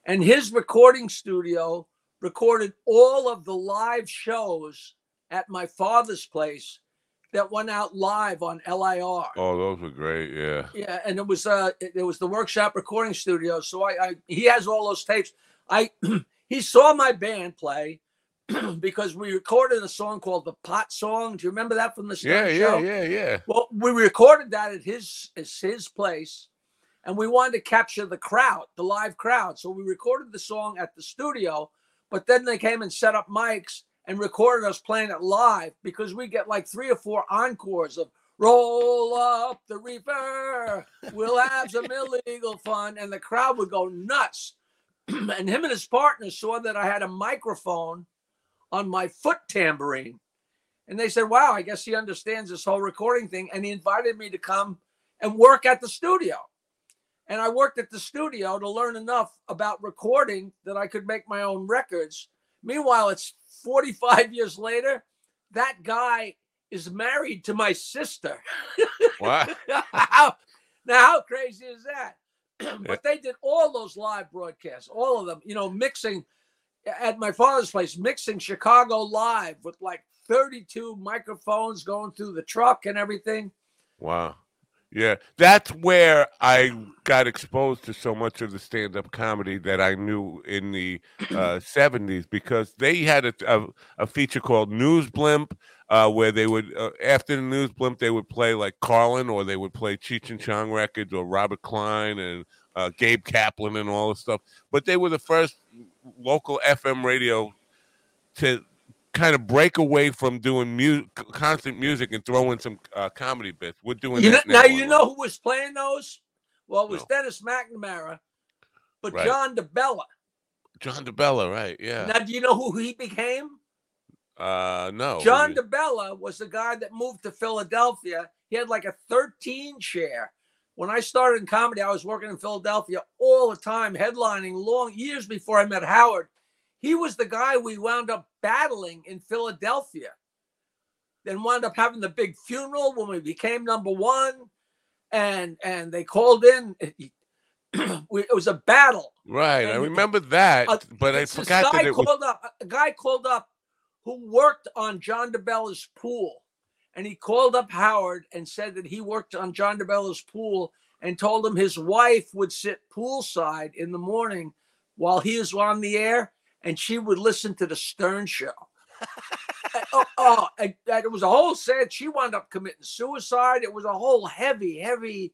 and his recording studio recorded all of the live shows at my father's place that went out live on LIR. Oh, those were great. Yeah. Yeah, and it was uh it, it was the workshop recording studio. So I, I he has all those tapes. I he saw my band play because we recorded a song called the Pot Song. Do you remember that from the Yeah. Stern Yeah. show? Yeah. Yeah. Well, we recorded that at his at his place, and we wanted to capture the crowd, the live crowd. So we recorded the song at the studio, but then they came and set up mics and recorded us playing it live because we get like three or four encores of "Roll up the reefer, we'll have some illegal fun," and the crowd would go nuts. and him and his partner saw that I had a microphone on my foot tambourine. And they said, wow, I guess he understands this whole recording thing. And he invited me to come and work at the studio. And I worked at the studio to learn enough about recording that I could make my own records. Meanwhile, it's 45 years later. That guy is married to my sister. Wow. how, now, how crazy is that? but they did all those live broadcasts, all of them, you know, mixing at my father's place, mixing Chicago live with like 32 microphones going through the truck and everything. Wow. Yeah, that's where I got exposed to so much of the stand-up comedy that I knew in the uh, '70s because they had a, a, a feature called News Blimp. uh, where they would uh, after the news blimp they would play like Carlin or they would play Cheech and Chong records or Robert Klein and uh, Gabe Kaplan and all this stuff. But they were the first local FM radio to kind of break away from doing mu- constant music and throw in some uh, comedy bits. We're doing You know, now now. you know who was playing those? Well, it was No. Denis McNamara, but Right. John DeBella. John DeBella, right? Yeah. Now, do you know who he became? uh, no. John DeBella was the guy that moved to Philadelphia. He had like a 13 share. When I started in comedy, I was working in Philadelphia all the time, headlining long years before I met Howard. He was the guy we wound up battling in Philadelphia. Then wound up having the big funeral when we became number one, and and they called in. It was a battle. Right, I And- remember that, Uh, but I forgot that it was. called up a guy called up who worked on John DeBella's pool, and he called up Howard and said that he worked on John DeBella's pool and told him his wife would sit poolside in the morning while he was on the air, and she would listen to the Stern Show. Oh, oh, and, and it was a whole sad. She wound up committing suicide. It was a whole heavy, heavy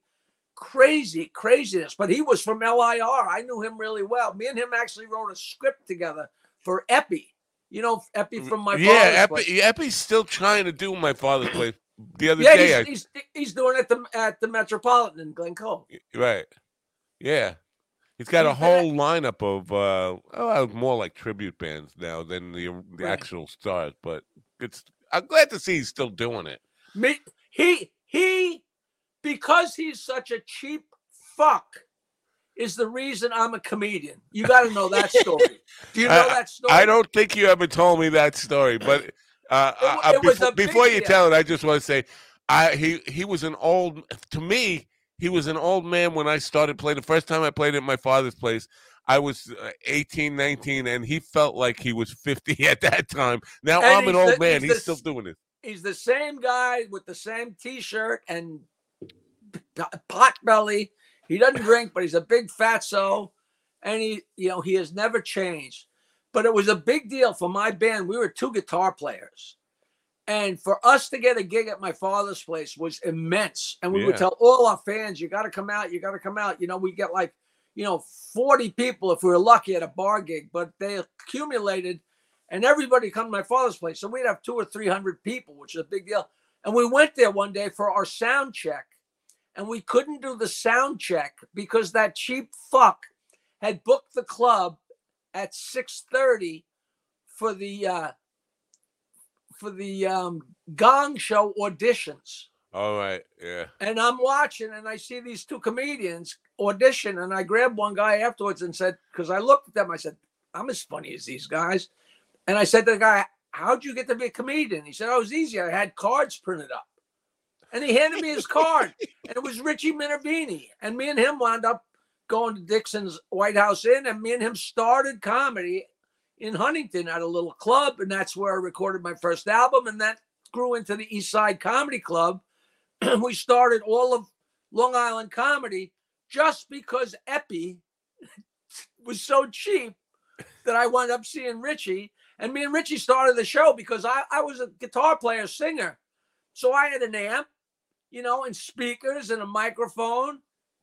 crazy craziness but he was from lir i knew him really well me and him actually wrote a script together for Eppy you know Eppy from my Mm, yeah, Eppy, place. Eppy's still trying to do my father's place. The other yeah day, I, he's, he's, he's doing it at the, at the metropolitan in glen cove right, yeah, he's got a whole lineup of uh, oh, more like tribute bands now than the the Right. actual stars. But it's I'm glad to see he's still doing it. me he he because he's such a cheap fuck is the reason i'm a comedian you got to know that story do you know I- that story I don't think you ever told me that story, but uh, It wa- I- I- it was before, before you tell it, I just want to say, I he he was an old to me. He was an old man when I started playing. The first time I played at my father's place, I was uh, 18, 19, and he felt like he was 50 at that time. Now And I'm an old the- man. he's He's the still doing it. he's the same guy with the same t-shirt and p- pot belly. He doesn't drink, but he's a big fatso, and he, you know, he has never changed. But it was a big deal for my band. We were two guitar players, and for us to get a gig at my father's place was immense. And we would tell all our fans, "You got to come out. You got to come out." You know, we get like, you know, forty people if we were lucky at a bar gig, but they accumulated and everybody come to my father's place. So we'd have two or three hundred people, which is a big deal. And we went there one day for our sound check, and we couldn't do the sound check because that cheap fuck had booked the club at six thirty for the uh, for the um, Gong Show auditions. All right, yeah. And I'm watching, and I see these two comedians audition, and I grabbed one guy afterwards and said, because I looked at them, I said, I'm as funny as these guys. And I said to the guy, How'd you get to be a comedian? He said, Oh, it was easy. I had cards printed up. And he handed me his card, and it was Richie Minervini. And me and him wound up going to Dixon's White House Inn, and me and him started comedy in Huntington at a little club. And that's where I recorded my first album. And that grew into the East Side Comedy Club. we started all of Long Island comedy just because Eppy was so cheap that I wound up seeing Richie. And me and Richie started the show because I, I was a guitar player, singer. So I had an amp, you know, and speakers and a microphone.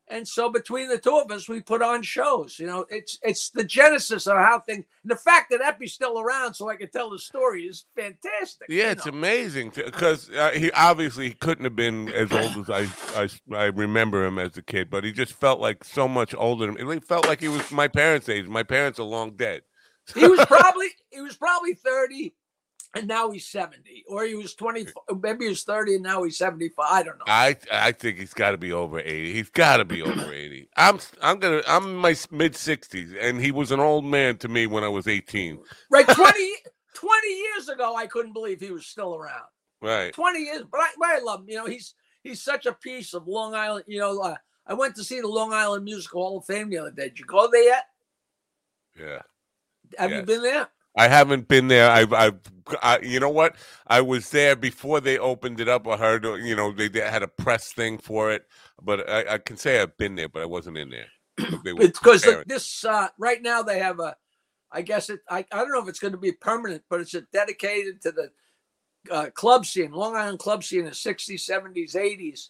And so between the two of us, we put on shows. You know, it's it's the genesis of how things. And the fact that Eppy's still around, so I can tell the story, is fantastic. Yeah, you it's amazing because uh, he obviously he couldn't have been as old as I, I I remember him as a kid, but he just felt like so much older. He felt like he was my parents' age. My parents are long dead. he was probably he was probably 30 and now he's 70 or he was 20 maybe he was 30 and now he's 75 i don't know I I think he's got to be over eighty. He's got to be over eighty. I'm I'm gonna I'm in my mid sixties, and he was an old man to me when I was eighteen. right 20 20 years ago i couldn't believe he was still around Right. 20 years but i, but I love him you know he's he's such a piece of long island you know uh, i went to see the long island musical hall of fame the other day did you go there yet Yeah. have you been there I haven't been there. I've, I've, I, you know what? I was there before they opened it up. I heard, you know, they, they had a press thing for it, but I, I can say I've been there, but I wasn't in there. It's because this uh, right now they have a i guess it I, I don't know if it's going to be permanent but it's a dedicated to the uh, club scene, Long Island club scene in the 60s, 70s, 80s.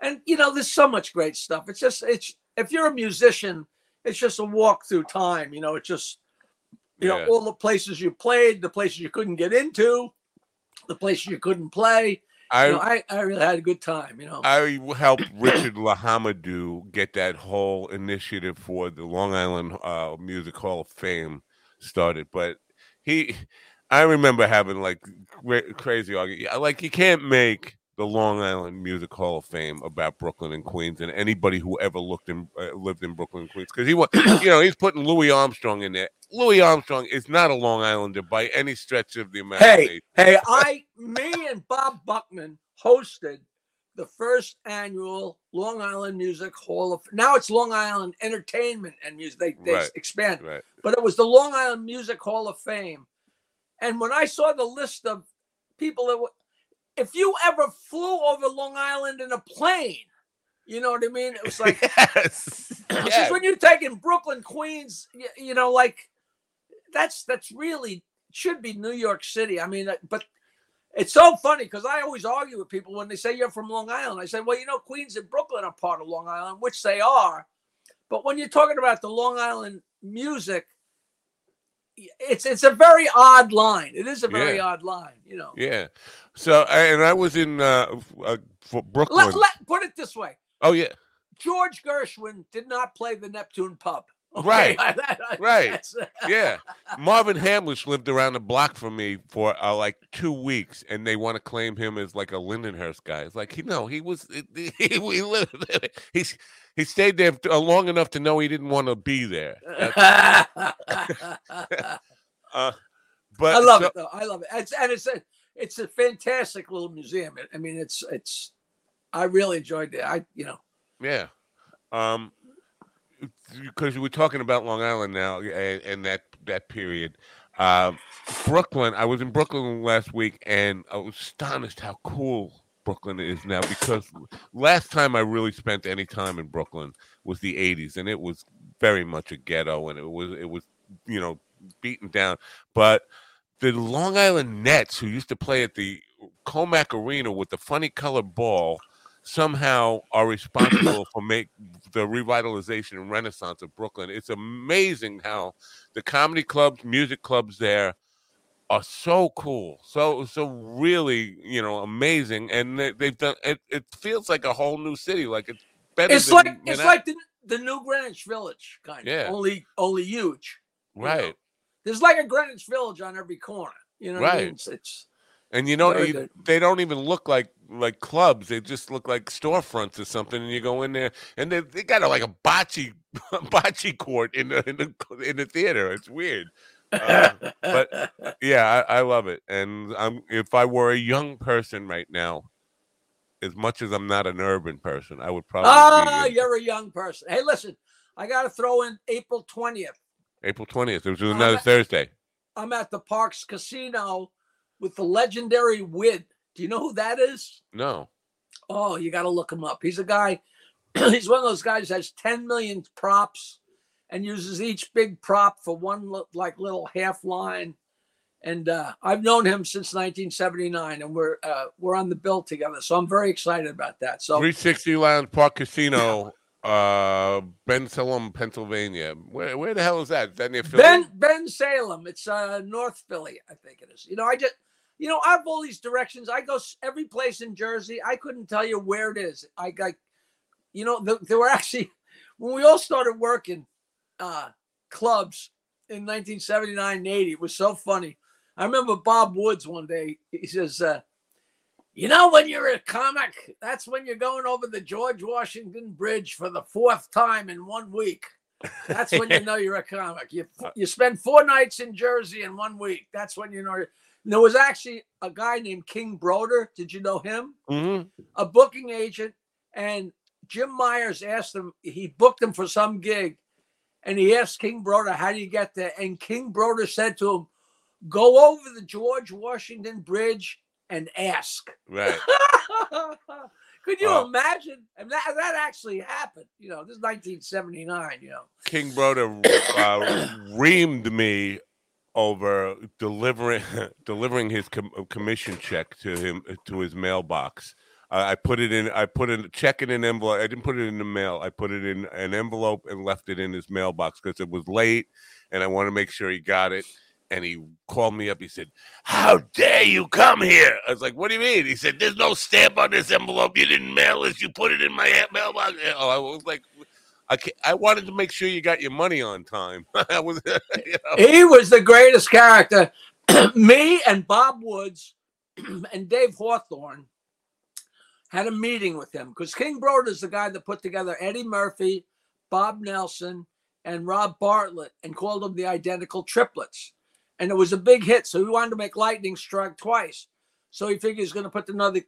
And, you know, there's so much great stuff. It's just, it's, if you're a musician, it's just a walk through time. You know, it's just, you Yeah. know, all the places you played, the places you couldn't get into, the places you couldn't play. I you know, I, I really had a good time, you know. I helped Richard Lahamadou get that whole initiative for the Long Island uh, Music Hall of Fame started, but he, I remember having like cra- crazy argument. Like you can't make the Long Island Music Hall of Fame about Brooklyn and Queens and anybody who ever looked in uh, lived in Brooklyn and Queens because he was, you know, he's putting Louis Armstrong in there. Louis Armstrong is not a Long Islander by any stretch of the imagination. Hey, hey, I, me and Bob Buckman hosted the first annual Long Island Music Hall of. Now it's Long Island Entertainment and Music. They they Right. expanded, Right. but it was the Long Island Music Hall of Fame. And when I saw the list of people that were, if you ever flew over Long Island in a plane, you know what I mean? It was like yes. Yes. when you're taking Brooklyn, Queens, you, you know, like that's that's really should be New York City. I mean, uh, but it's so funny because I always argue with people when they say you're from Long Island. I say, well, you know, Queens and Brooklyn are part of Long Island, which they are. But when you're talking about the Long Island music, it's it's a very odd line. It is a very Yeah. odd line, you know. Yeah. So and I was in uh, uh for Brooklyn. Let, let put it this way: oh yeah. George Gershwin did not play the Neptune Pub. Right. That- Right. Yeah. Marvin Hamlisch lived around the block from me for uh, like two weeks, and they want to claim him as like a Lindenhurst guy. It's like he no, he was he, he, he lived he's he stayed there uh, long enough to know he didn't want to be there. Uh, but I love so- it though. I love it. It's, and it's a it's a fantastic little museum. I mean, it's it's. I really enjoyed it. I you know. Yeah. Um because we're talking about Long Island now and, and that that period. Uh, Brooklyn, I was in Brooklyn last week and I was astonished how cool Brooklyn is now because last time I really spent any time in Brooklyn was the 80s and it was very much a ghetto and it was it was you know beaten down but the Long Island Nets who used to play at the Commack Arena with the funny colored ball somehow are responsible for make the revitalization and renaissance of Brooklyn. It's amazing how the comedy clubs, music clubs there are so cool, so so really you know amazing, and they, they've done it. It feels like a whole new city, like it's better. It's like it's like the the new Greenwich Village kind of. Yeah. Only only huge. you know. right. There's like a Greenwich Village on every corner. You know what I mean? Right. It's, it's And you know, you- they don't even look like like clubs. They just look like storefronts or something. And you go in there, and they, they got a, like a bocce bocce court in the in the in the theater. It's weird. Uh, but yeah, I, I love it. And I'm if I were a young person right now, as much as I'm not an urban person, I would probably ah, you're a young person. Hey, listen, I got to throw in April twentieth. April twentieth. It was another that- Thursday. I'm at the Parx Casino with the legendary Wid. Do you know who that is? No. Oh, you got to look him up. He's a guy. he's one of those guys that has 10 million props and uses each big prop for one like little half line. And uh, I've known him since 1979, and we're uh, we're on the bill together. So I'm very excited about that. So 360 Lounge Park Casino, uh, Bensalem, Pennsylvania. Where where the hell is that? Is that near Philly? Ben Bensalem, it's uh, North Philly, I think it is. You know, I just you know I have all these directions. I go every place in Jersey. I couldn't tell you where it is. I got, you know, th- there were actually when we all started working uh, clubs in 1979 and 80. It was so funny. I remember Bob Woods one day. He says, uh, "You know, when you're a comic, that's when you're going over the George Washington Bridge for the fourth time in one week." That's when you know you're a comic. You you spend four nights in Jersey in one week. That's when you know. There was actually a guy named King Broder. Did you know him? Mhm. A booking agent, and Jim Myers asked him. He booked him for some gig, and he asked King Broder, "How do you get there?" And King Broder said to him, "Go over the George Washington Bridge and ask." Right. Could you Oh. imagine? And that that actually happened. You know, this is 1979. You know. King Broder uh, reamed me over delivering delivering his com- commission check to him to his mailbox. Uh, I put it in. I put in check in an envelope. I didn't put it in the mail. I put it in an envelope and left it in his mailbox because it was late, and I want to make sure he got it. And he called me up. He said, "How dare you come here?" I was like, "What do you mean?" He said, "There's no stamp on this envelope. You didn't mail it. You put it in my mailbox." Oh, I was like, I, I wanted to make sure you got your money on time. Was, you know. He was the greatest character. Me and Bob Woods and Dave Hawthorne had a meeting with him because King Broder is the guy that put together Eddie Murphy, Bob Nelson, and Rob Bartlett and called them the identical triplets. And it was a big hit. So he wanted to make Lightning Strike twice. So he figured he's going to put another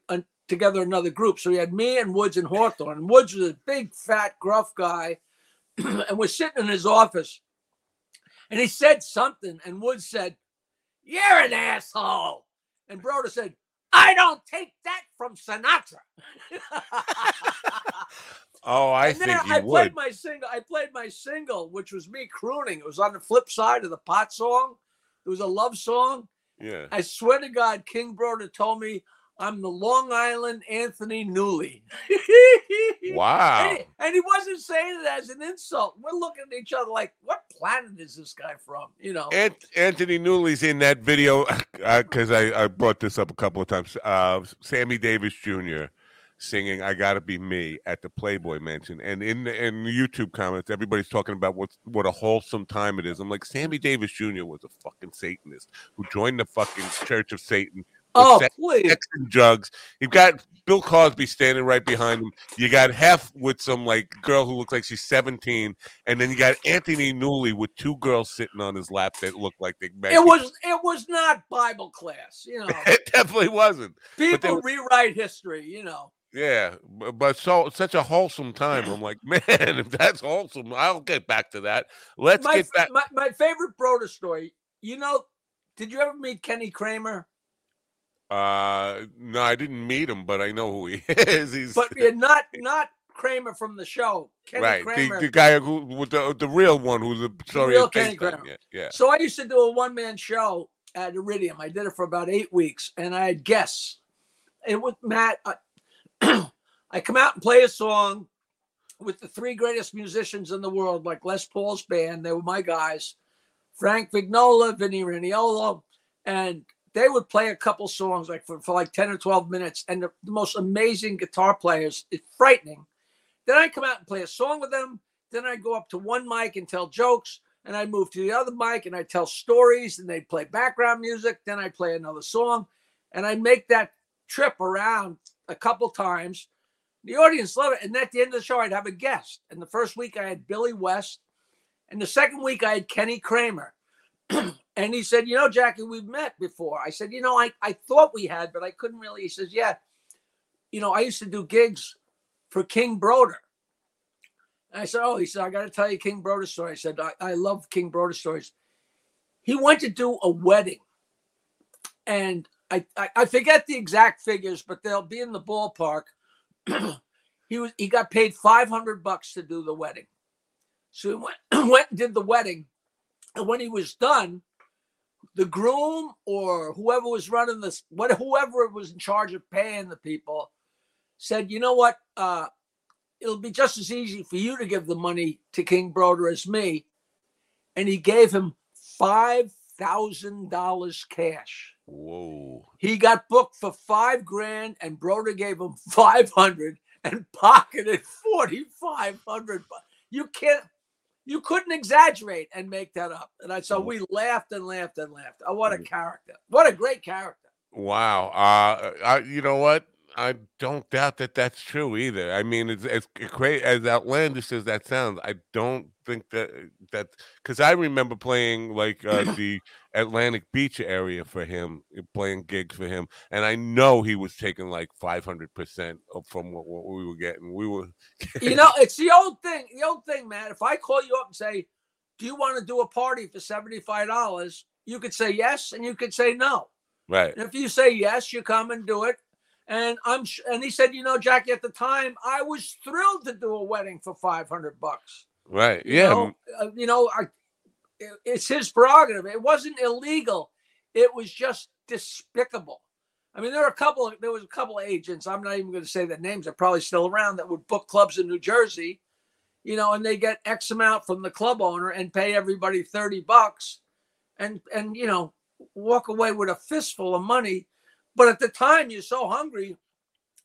together another group. So he had me and Woods and Hawthorne. And Woods was a big, fat, gruff guy. and we're sitting in his office. And he said something. And Woods said, You're an asshole. And Broder said, I don't take that from Sinatra. oh, I and think you I would. played my single. I played my single, which was me crooning. It was on the flip side of the pot song. It was a love song. Yeah. I swear to God, King Broder told me I'm the Long Island Anthony Newley. wow. And he, and he, wasn't saying it as an insult. We're looking at each other like, what planet is this guy from? You know. Ant- Anthony Newley's in that video because uh, I, I brought this up a couple of times. Uh, Sammy Davis Jr. singing "I Gotta Be Me" at the Playboy Mansion, and in the, in the YouTube comments, everybody's talking about what what a wholesome time it is. I'm like, Sammy Davis Jr. was a fucking Satanist who joined the fucking Church of Satan Oh, sex, please. Sex and drugs. You've got Bill Cosby standing right behind him. You got Hef with some like girl who looks like she's 17, and then you got Anthony Newley with two girls sitting on his lap that look like they. It was it was not Bible class, you know. it definitely wasn't. People rewrite history, you know. Yeah, but so such a wholesome time. I'm like, man, if that's wholesome, I'll get back to that. Let's my, get back. My, my favorite Broder story. You know, did you ever meet Kenny Kramer? Uh, no, I didn't meet him, but I know who he is. He's but not not Kramer from the show, Kenny right? Kramer. The, the guy who with the the real one, who's the story real Kenny Kramer. Yeah, yeah. So I used to do a one man show at Iridium. I did it for about eight weeks, and I had guests. And with Matt, I, I come out and play a song with the three greatest musicians in the world, like Les Paul's band. They were my guys, Frank Vignola, Vinnie Raniolo, and they would play a couple songs like for, for like 10 or 12 minutes and the, the most amazing guitar players it's frightening. Then i come out and play a song with them then i go up to one mic and tell jokes and i move to the other mic and i tell stories and they play background music then i play another song and i make that trip around a couple times. The audience love it and at the end of the show i'd have a guest. And the first week i had billy west and the second week i had kenny kramer and he said, You know, Jackie, we've met before. I said, You know, I, I thought we had, but I couldn't really. He says, Yeah. You know, I used to do gigs for King Broder. And I said, Oh, he said, I got to tell you King Broder story. I said, I, I love King Broder stories. He went to do a wedding. And I, I, I forget the exact figures, but they'll be in the ballpark. he was he got paid 500 bucks to do the wedding. So he went, went and did the wedding and when he was done, the groom or whoever was running this, what whoever was in charge of paying the people, said, "You know what? Uh, it'll be just as easy for you to give the money to King Broder as me." And he gave him five thousand dollars cash. Whoa! He got booked for five grand, and Broder gave him five hundred and pocketed forty five hundred. You can't you couldn't exaggerate and make that up. And I so we laughed and laughed and laughed. Oh, what a mm. character! What a great character! Wow. Uh, I, you know what? I don't doubt that that's true either. I mean, it's as great as outlandish as that sounds. I don't think that that because I remember playing like uh, the Atlantic Beach area for him, uh, playing gigs for him, and I know he was taking like five hundred percent from what, what, we were getting. We were, you know, it's the old thing. The old thing, man. If I call you up and say, "Do you want to do a party for seventy five dollars?" You could say yes, and you could say no. Right. And if you say yes, you come and do it. And I'm and he said, you know, Jackie, at the time I was thrilled to do a wedding for 500 bucks. Right. You yeah. Know, uh, you know, I it- it's his prerogative. It wasn't illegal. It was just despicable. I mean, there are a couple. There was a couple of agents. I'm not even going to say their names. They're probably still around that would book clubs in New Jersey, you know, and they get X amount from the club owner and pay everybody thirty bucks, and and you know, walk away with a fistful of money. But at the time, you're so hungry.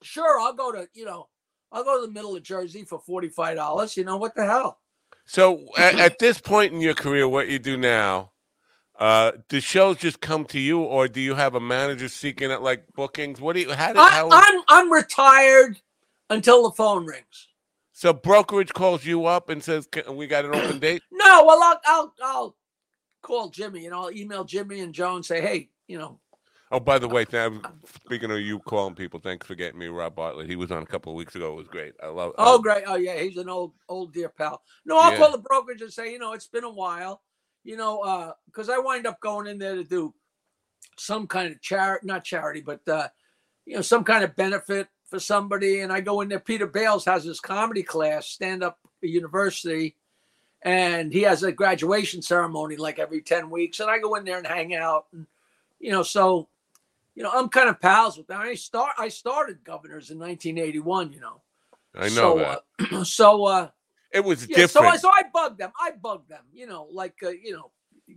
Sure, I'll go to you know, I'll go to the middle of Jersey for forty five dollars. You know what the hell? So at, at this point in your career, what you do now, uh, do shows just come to you, or do you have a manager seeking out like bookings? What do you? How do? I, how, I'm I'm retired until the phone rings. so brokerage calls you up and says, "We got an open date." No, well, I'll I'll, I'll call Jimmy and I'll email Jimmy and Joe and say, hey, you know, Oh, by the way, th- speaking of you calling people, thanks for getting me Rob Bartlett. He was on a couple of weeks ago. It was great. I love. oh uh, great, oh yeah, he's an old old dear pal. No, I'll Yeah. call the brokerage and say, you know, it's been a while, you know, uh, because I wind up going in there to do some kind of charity, not charity, but uh, you know, some kind of benefit for somebody, and I go in there. Peter Bales has his comedy class, stand up university. and he has a graduation ceremony like every 10 weeks and i go in there and hang out and you know so you know i'm kind of pals with them i start i started governors in 1981 you know I know so that. uh, so uh it was yeah, so different. I, so I bugged them i bugged them you know like uh, you know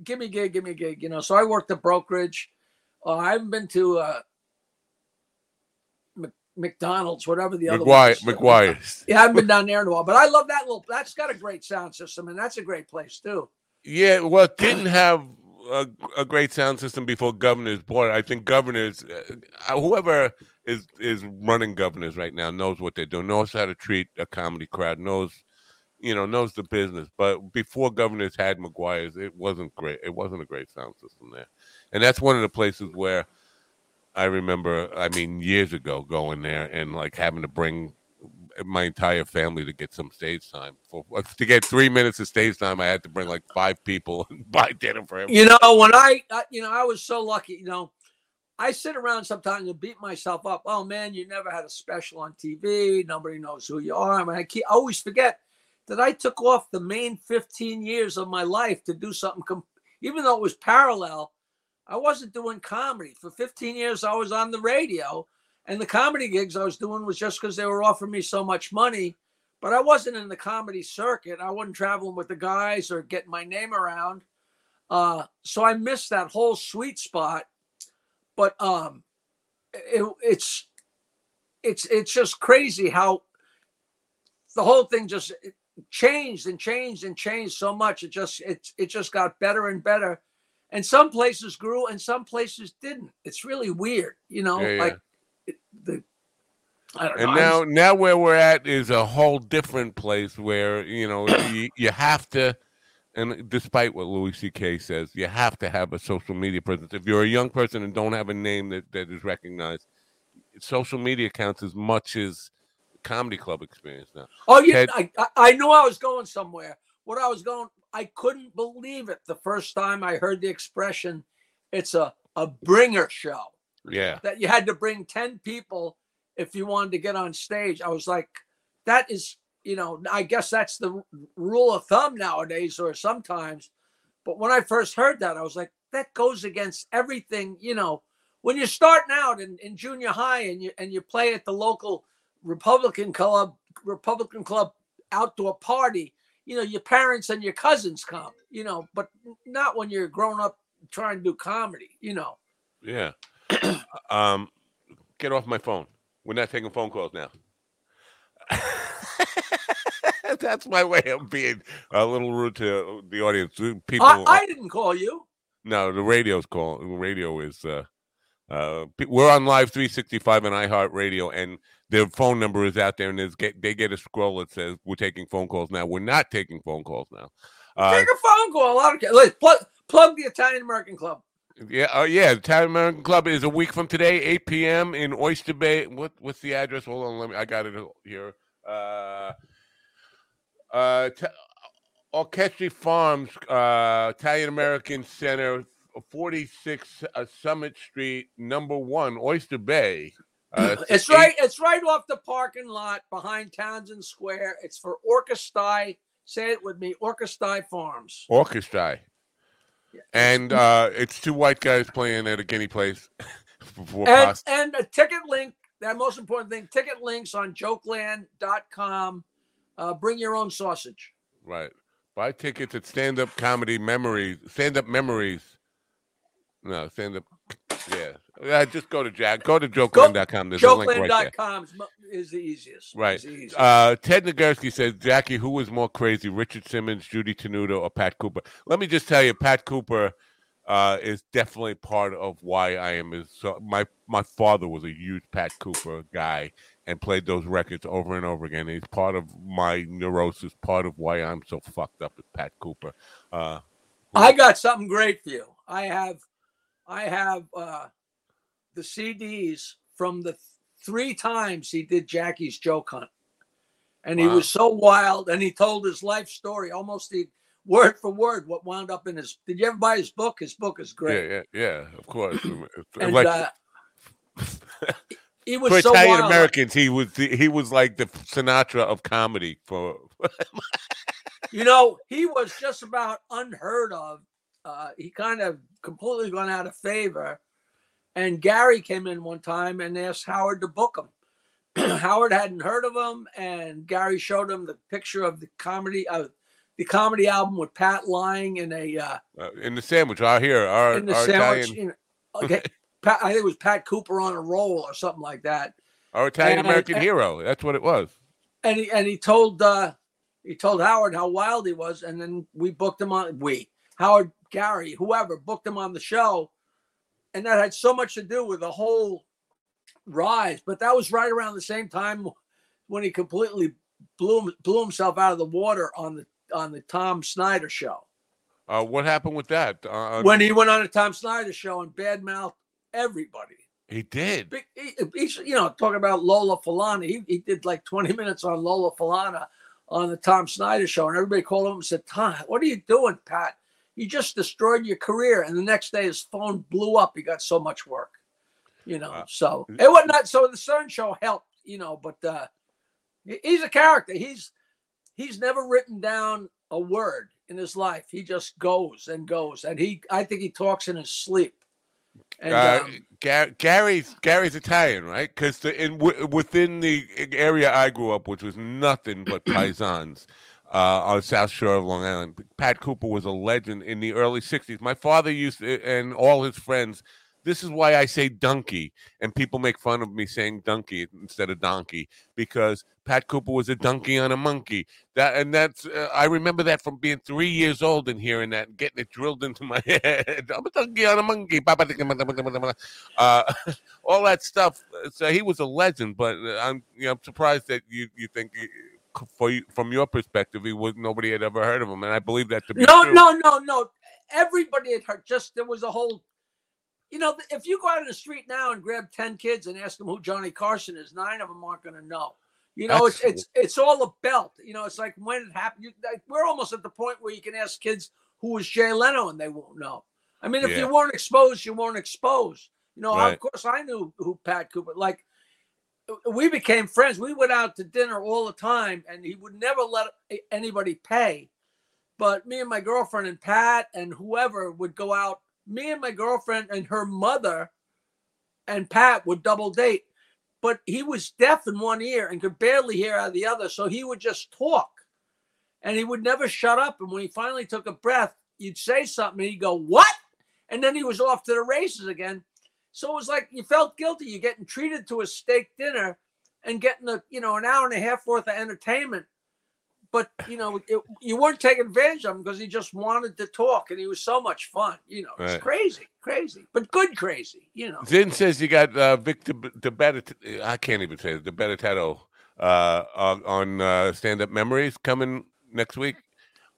give me a gig give me a gig you know so i worked at brokerage uh, i haven't been to uh Mc- mcdonald's whatever the other McGuire, is. McGuire's. yeah i haven't been down there in a while but i love that little that's got a great sound system and that's a great place too Yeah, well, it didn't have a, a great sound system before governors it. I think governors, uh, whoever is is running governors right now, knows what they're doing, knows how to treat a comedy crowd, knows, you know, knows the business. But before governors had McGuire's, it wasn't great. It wasn't a great sound system there, and that's one of the places where I remember. I mean, years ago, going there and like having to bring my entire family to get some stage time. For to get three minutes of stage time, I had to bring like five people and buy dinner for everyone. You know, when I, I, you know, I was so lucky. You know, I sit around sometimes and beat myself up. Oh man, you never had a special on TV. Nobody knows who you are. I mean, I, keep, I always forget that I took off the main 15 years of my life to do something. Even though it was parallel, I wasn't doing comedy for 15 years. I was on the radio, and the comedy gigs I was doing was just because they were offering me so much money. But I wasn't in the comedy circuit. I wasn't traveling with the guys or getting my name around. Uh, so I missed that whole sweet spot. But um, it, it's it's it's just crazy how the whole thing just changed and changed and changed so much. It just it it just got better and better. And some places grew and some places didn't. It's really weird, you know. Yeah, yeah. Like the I don't And know. Now, now where we're at is a whole different place where you know you, you have to, and despite what Louis C.K. says, you have to have a social media presence. If you're a young person and don't have a name that, that is recognized, social media counts as much as comedy club experience now. Oh yeah, Ted- I, I I knew I was going somewhere. What I was going, I couldn't believe it the first time I heard the expression. It's a a bringer show Yeah, that you had to bring ten people if you wanted to get on stage. I was like, that is, you know, I guess that's the rule of thumb nowadays, or sometimes. But when I first heard that, I was like, that goes against everything, you know. When you're starting out in, in junior high and you and you play at the local Republican club, Republican club outdoor party, you know, your parents and your cousins come, you know, but not when you're grown up trying to do comedy, you know. yeah. um, get off my phone. We're not taking phone calls now. That's my way of being a little rude to the audience. People, I, I didn't call you. No, the radio's call. Radio is. Uh, uh, we're on live 365 on iHeartRadio, and their phone number is out there, and there's get they get a scroll that says we're taking phone calls now. We're not taking phone calls now. Uh, Take a phone call. I don't care. Let's plug, plug the Italian American Club. Yeah, uh, yeah. The Italian American Club is a week from today, 8 p.m. in Oyster Bay. What what's the address? Hold on, let me. I got it here. Uh, uh, t- Orchestra Farms, uh, Italian American Center, 46 uh, Summit Street, number one, Oyster Bay. Uh, It's right. It's right off the parking lot behind Townsend Square. It's for Orkestai. Say it with me, Orkestai Farms. Orchestra. And uh, it's two white guys playing at a guinea place. And, and a ticket link, that most important thing, ticket links on jokeland.com. Uh, bring your own sausage. Right. Buy tickets at Stand Up Comedy Memories. Stand Up Memories. No, Stand Up. Yeah. Yeah, just go to Jack. Go to jokeland.com. There's a link right there. Jokeland.com is mo- is the easiest. Right. The easiest. Uh, Ted Nagurski says, Jackie, who was more crazy, Richard Simmons, Judy Tenuta, or Pat Cooper? Let me just tell you, Pat Cooper uh, is definitely part of why I am. Is so my my father was a huge Pat Cooper guy and played those records over and over again. He's part of my neurosis, part of why I'm so fucked up with Pat Cooper. Uh, I got something great for you. I have, I have uh, the CDs from the th- three times he did Jackie's joke hunt, and he was so wild, and he told his life story almost the word for word what wound up in his. Did you ever buy his book? His book is yeah, great. yeah, yeah, of course. And Like, uh, he was for so Italian wild. Americans, he was the, he was like the Sinatra of comedy. For you know, he was just about unheard of. Uh, he kind of completely gone out of favor. And Gary came in one time and asked Howard to book him. Howard hadn't heard of him, and Gary showed him the picture of the comedy of the comedy album with Pat lying in a uh, uh, in the sandwich, our here, our, in the our sandwich. Italian, know, okay, Pat, I think it was Pat Cooper on a roll or something like that. our Italian American hero. That's what it was. and he and he told uh he told Howard how wild he was, and then we booked him on we Howard Gary whoever booked him on the show, and that had so much to do with the whole rise. But that was right around the same time when he completely blew blew himself out of the water on the on the Tom Snyder show. Uh, what happened with that? Uh, When he went on the Tom Snyder show and badmouthed everybody. he did. Big- he, he's, you know, talking about Lola Falana. He, he did like 20 minutes on Lola Falana on the Tom Snyder show, and everybody called him and said, Tom, what are you doing, Pat? You just destroyed your career. And the next day his phone blew up. He got so much work. You know, Uh, so it was not so the Stern show helped, you know, but uh he's a character. He's he's never written down a word in his life. He just goes and goes. And he I think he talks in his sleep. And Uh, um, Gar- Gary's Gary's Italian, right? Because in w- within the area I grew up, which was nothing but paisans uh, on the South Shore of Long Island, Pat Cooper was a legend in the early '60s. My father used to, and all his friends. This is why I say donkey, and people make fun of me saying donkey instead of donkey because Pat Cooper was a donkey on a monkey. That and that's uh, I remember that from being three years old and hearing that, and getting it drilled into my head. I'm a donkey on a monkey. Uh, all that stuff. So he was a legend, but uh, I'm you know I'm surprised that you you think uh, for you, from your perspective he was nobody had ever heard of him, and I believe that to be No, true. no, no, no. Everybody had heard. Just there was a whole. You know, if you go out in the street now and grab ten kids and ask them who Johnny Carson is, nine of them aren't going to know. You know, it's That's- it's it's all a belt. You know, it's like when it happened. You, like, we're almost at the point where you can ask kids who was Jay Leno and they won't know. I mean, if Yeah. you weren't exposed, you weren't exposed. You know, Right. of course, I knew who Pat Cooper. Like, we became friends. We went out to dinner all the time, and he would never let anybody pay. But me and my girlfriend and Pat and whoever would go out. Me and my girlfriend and her mother and Pat would double date. But he was deaf in one ear and could barely hear out of the other. So he would just talk and he would never shut up. And when he finally took a breath, you'd say something and he'd go, What? And then he was off to the races again. So it was like you felt guilty. You're getting treated to a steak dinner and getting a you know an hour and a half worth of entertainment. But you know it, you weren't taking advantage of him because he just wanted to talk and he was so much fun. You know, it's Right. crazy, crazy, but good crazy. You know, Zin says you got uh, Victor DeBettit. I can't even say it. DeBettetto uh, on, on uh, Stand Up Memories coming next week.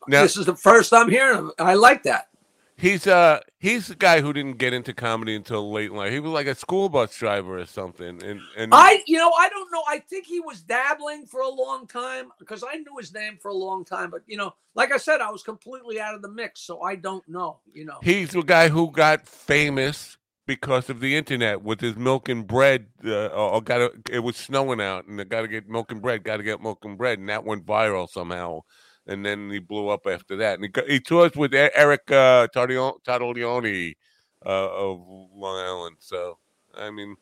Now this is the first I'm hearing of. I like that. He's uh he's the guy who didn't get into comedy until late in life. He was like a school bus driver or something. And and I, you know, I don't know. I think he was dabbling for a long time because I knew his name for a long time. But you know, like I said, I was completely out of the mix, so I don't know. You know, he's the guy who got famous because of the internet with his milk and bread. Uh, or got it was snowing out, and they got to get milk and bread. Got to get milk and bread, and that went viral somehow. And then he blew up after that. And he, he tours with Eric uh, Tardio- uh, of Long Island. So I mean,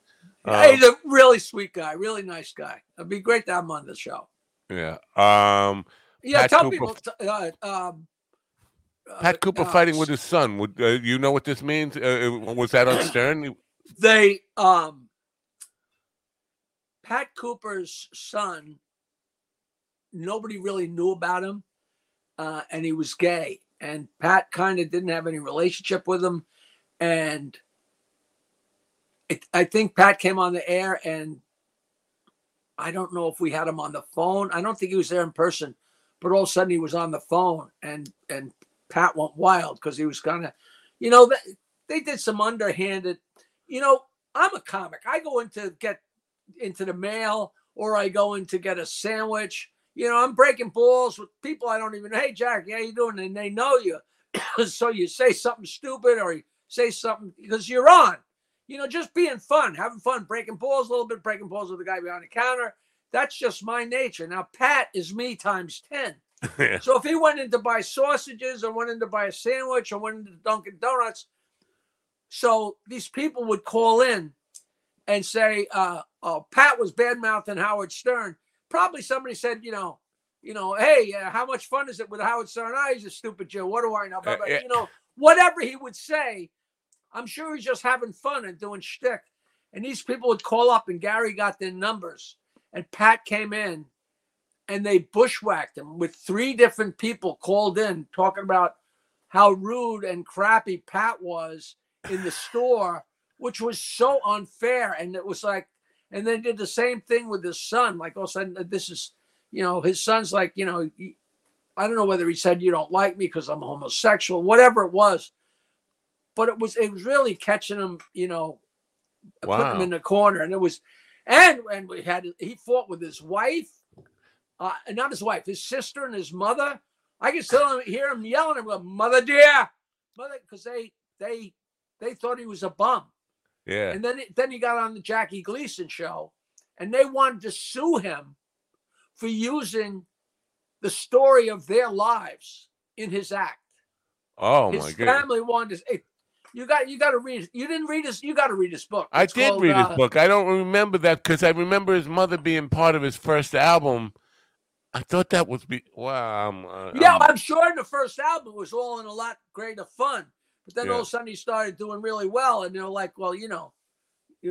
uh, He's a really sweet guy, really nice guy. It'd be great to have him on the show. yeah. Um, Yeah, Pat tell Cooper- people. Uh, um, Pat uh, Cooper uh, fighting with his son. Would uh, you know what this means? Was that on Stern? they um Pat Cooper's son nobody really knew about him uh and he was gay and Pat kind of didn't have any relationship with him and it, I think Pat came on the air and I don't know if we had him on the phone I don't think he was there in person but all of a sudden he was on the phone and and Pat went wild because he was kind of you know they, they did some underhanded you know, I'm a comic. I go in to get into the mail or I go in to get a sandwich. You know, I'm breaking balls with people I don't even know. Hey, Jack, how you doing? And they know you. so you say something stupid or you say something because you're on. You know, just being fun, having fun, breaking balls a little bit, breaking balls with the guy behind the counter. That's just my nature. Now, Pat is me times 10. Yeah. So if he went in to buy sausages or went in to buy a sandwich or went into Dunkin' Donuts, so these people would call in and say, uh, "Oh, Pat was bad mouthing Howard Stern." Probably somebody said, you know, you know, hey, uh, how much fun is it with Howard Stern? Ah, he's a stupid Joe. What do I know? Blah, blah. yeah. You know, whatever he would say, I'm sure he's just having fun and doing shtick. And these people would call up, and Gary got their numbers, and Pat came in, and they bushwhacked him with three different people called in talking about how rude and crappy Pat was in the store, which was so unfair. And it was like, and they did the same thing with his son. Like all of a sudden, this is, you know, his son's like, you know, he- I don't know whether he said you don't like me because I'm homosexual, whatever it was. But it was it was really catching him, you know, putting him Wow. in the corner. And it was and and we had he fought with his wife, uh not his wife, his sister and his mother. I can still hear him yelling at him, mother dear, mother, because they they they thought he was a bum. Yeah. And then then he got on the Jackie Gleason show, and they wanted to sue him for using the story of their lives in his act. Oh his my goodness. family wanted to. hey, you got you got to read. You didn't read his. You got to read his book. I did called, read uh, his book. I don't remember that because I remember his mother being part of his first album. I thought that was be wow. I'm, uh, Yeah, I'm- I'm sure in the first album was all in a lot greater fun. But then all of a sudden he started doing really well, and they're like, well, you know,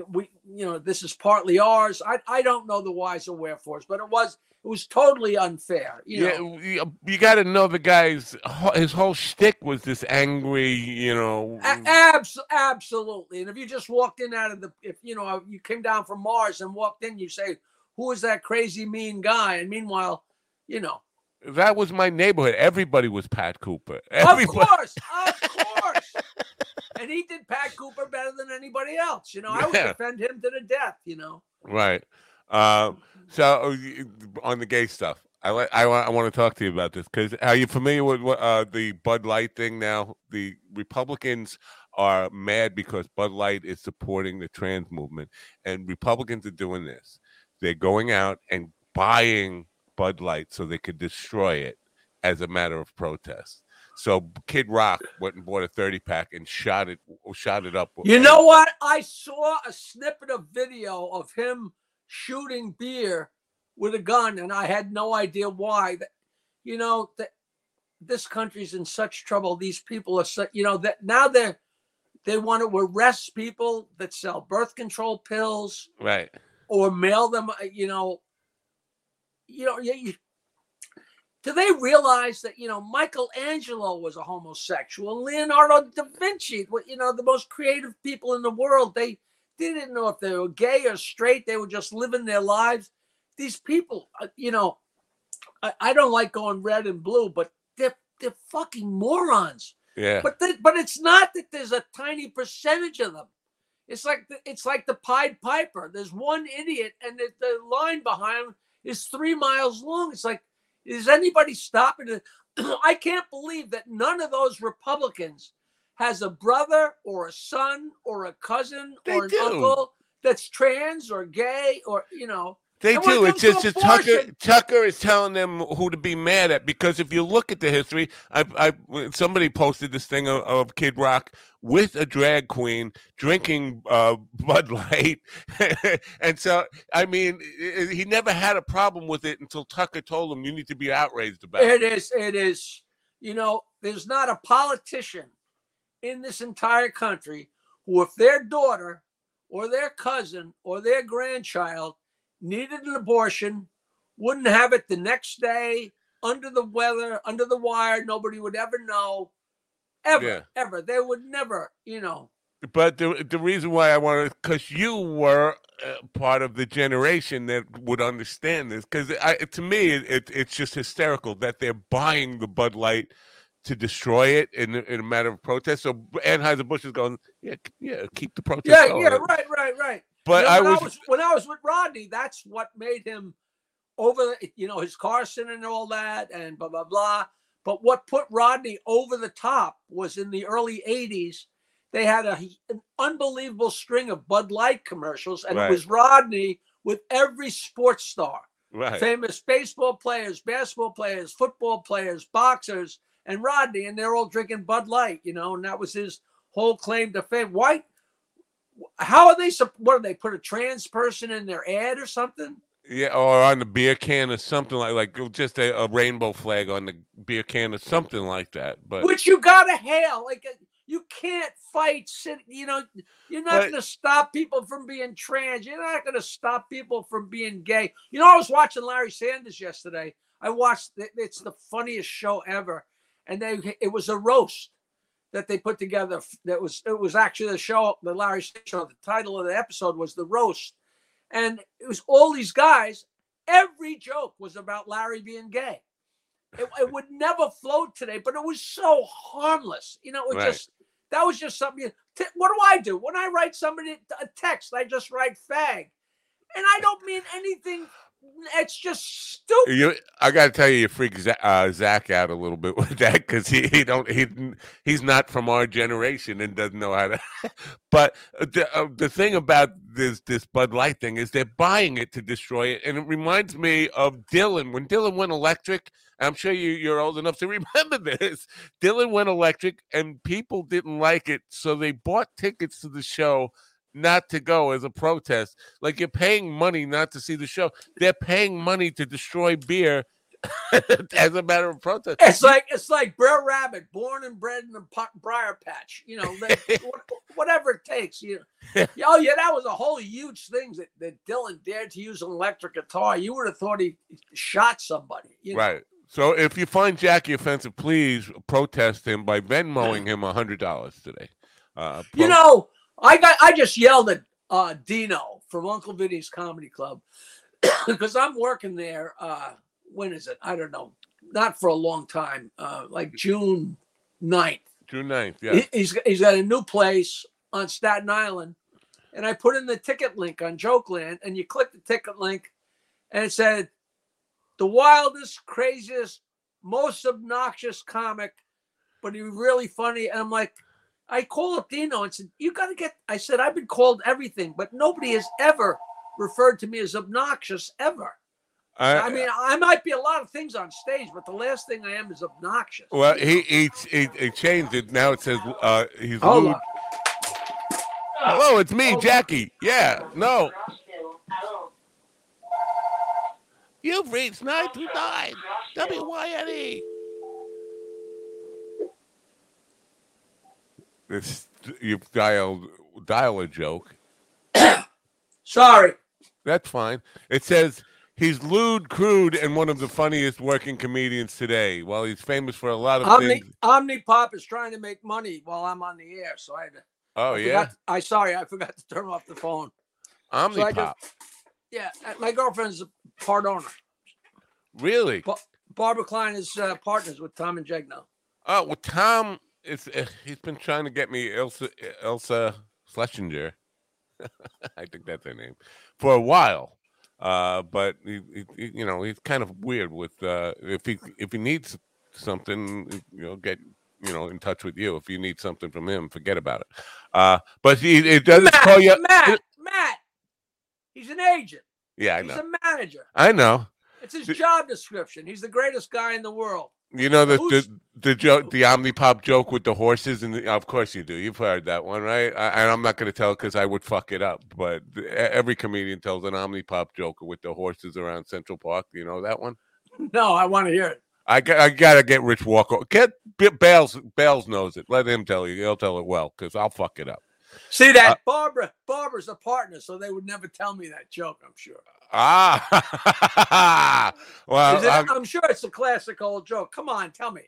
we, you know, this is partly ours. I, I don't know the whys or wherefores, but it was, it was totally unfair. You yeah, know, you, you got to know the guy's his whole shtick was this angry, you know. A- mm. abs- absolutely. And if you just walked in out of the, if you know, you came down from Mars and walked in, you say, who is that crazy mean guy? And meanwhile, you know, that was my neighborhood. Everybody was Pat Cooper. of course, of course. And he did Pat Cooper better than anybody else. You know, I would defend him to the death. You know, Right. Uh, so uh, on the gay stuff, I like. I want. I want to talk to you about this because are you familiar with what, uh, the Bud Light thing now? The Republicans are mad because Bud Light is supporting the trans movement, and Republicans are doing this. They're going out and buying Bud Light so they could destroy it as a matter of protest. So Kid Rock went and bought a thirty pack and shot it. Shot it up. you know what? I saw a snippet of video of him shooting beer with a gun, and I had no idea why. That you know that this country's in such trouble. These people are, so, you know, that now they're they want to arrest people that sell birth control pills Right. or mail them. uh, You know, you know, you- do they realize that you know Michelangelo was a homosexual, Leonardo da Vinci, you know, the most creative people in the world? They they didn't know if they were gay or straight. They were just living their lives. These people, uh, you know, I, I don't like going red and blue, but they're they're fucking morons. Yeah. But the, but it's not that there's a tiny percentage of them. It's like the, it's like the Pied Piper. There's one idiot, and the, the line behind him is three miles long. It's like, is anybody stopping it? I can't believe that none of those Republicans has a brother or a son or a cousin They or an do. uncle that's trans or gay or you know. They And do. It's just, just Tucker. Tucker is telling them who to be mad at because if you look at the history, I, I somebody posted this thing of, of Kid Rock with a drag queen drinking uh, Bud Light, and so I mean, he never had a problem with it until Tucker told him you need to be outraged about it. It is. It is. You know, there's not a politician in this entire country who, if their daughter or their cousin or their grandchild needed an abortion, wouldn't have it the next day under the weather, under the wire. Nobody would ever know. Ever, Yeah. ever. They would never, you know. But the the reason why I wanted because you were uh, part of the generation that would understand this because to me it, it, it's just hysterical that they're buying the Bud Light to destroy it in, a- in a matter of protest. So Anheuser Busch is going, yeah, yeah, keep the protest. Yeah, going." yeah, right, right, right. But You know, I when was, when I was with Rodney, that's what made him over. the- You know, his Carson and all that, and blah blah blah. But what put Rodney over the top was in the early '80s. They had a, an unbelievable string of Bud Light commercials, and Right. it was Rodney with every sports star, right. famous baseball players, basketball players, football players, boxers, and Rodney, and they're all drinking Bud Light. You know, and that was his whole claim to fame. Why? How are they? What do they put a trans person in their ad or something? Yeah, or on the beer can or something like like just a, a rainbow flag on the beer can or something like that. But Which you gotta hail. Like uh, you can't fight. You know, you're not But- gonna stop people from being trans. You're not gonna stop people from being gay. You know, I was watching Larry Sanders yesterday. I watched. it- It's the funniest show ever, and they it was a roast that they put together. That was it was actually the show, the Larry show. The title of the episode was the roast, and it was all these guys. Every joke was about Larry being gay. It, it would never float today, but it was so harmless. You know, it was Right. just that was just something. you- t- What do I do when I write somebody a text? I just write fag, and I don't mean anything. It's just stupid. You, I got to tell you, you freak Zach, uh, Zach out a little bit with that because he, he don't he he's not from our generation and doesn't know how to. but the uh, the thing about this this Bud Light thing is they're buying it to destroy it, and it reminds me of Dylan when Dylan went electric. I'm sure you you're old enough to remember this. Dylan went electric, and people didn't like it, so they bought tickets to the show. Not to go as a protest, like you're paying money not to see the show they're paying money to destroy beer as a matter of protest. It's like it's like Brer Rabbit, born and bred in the briar patch. You know, they, whatever it takes. You know. Oh yeah, that was a whole huge thing that, that Dylan dared to use an electric guitar. You would have thought he shot somebody. You know? Right. So if you find Jackie offensive, please protest him by Venmoing him a hundred dollars today. Uh, You know, I got I just yelled at uh, Dino from Uncle Vinny's Comedy Club because I'm working there. Uh, when is it? I don't know. Not for a long time. Uh, like June 9th. June 9th, yeah. He, he's he's got a new place on Staten Island, and I put in the ticket link on Jokeland, and you click the ticket link, and it said, "The wildest, craziest, most obnoxious comic, but he really funny." And I'm like, I call up Dino and said, "You got to get." I said, "I've been called everything, but nobody has ever referred to me as obnoxious ever." I mean, I might be a lot of things on stage, but the last thing I am is obnoxious. well, he, he he he changed it. Now it says uh, he's Hold lewd. on. Hello, it's me, Jackie. Yeah, no. You've reached 929 WYNE. This you've dialed dial a joke. Sorry. That's fine. It says he's lewd, crude, and one of the funniest working comedians today. While he's famous for a lot of Omni, things. Omnipop is trying to make money while I'm on the air, so I had to. Oh I yeah, forgot- I sorry, I forgot to turn off the phone. Omnipop. just- Yeah, uh, my girlfriend's a part owner. Really? Barbara Klein is uh, partners with Tom and Jeg now. Oh well, Tom is. Uh, he's been trying to get me Elsa Elsa Schlesinger. I think that's her name for a while. Uh, but he, he, you know, he's kind of weird with uh, if he if he needs something, you know, get you know in touch with you. If you need something from him, forget about it. Uh, but he it does Matt, call you. Matt, Matt. He's an agent. Yeah, I He's know. a manager. I know. It's his job description. He's the greatest guy in the world. You know the the the joke, the Omnipop joke with the horses, and the, of course you do. You've heard that one, right? I, and I'm not going to tell because I would fuck it up. But every comedian tells an Omnipop joke with the horses around Central Park. You know that one? No, I want to hear it. I got I gotta get Rich Walker. Get Bales. Bales knows it. Let him tell you. He'll tell it well because I'll fuck it up. See that Uh, Barbara? Barbara's a partner, so they would never tell me that joke. I'm sure. Ah, well, it- I'm, I'm sure it's a classic old joke. Come on, tell me.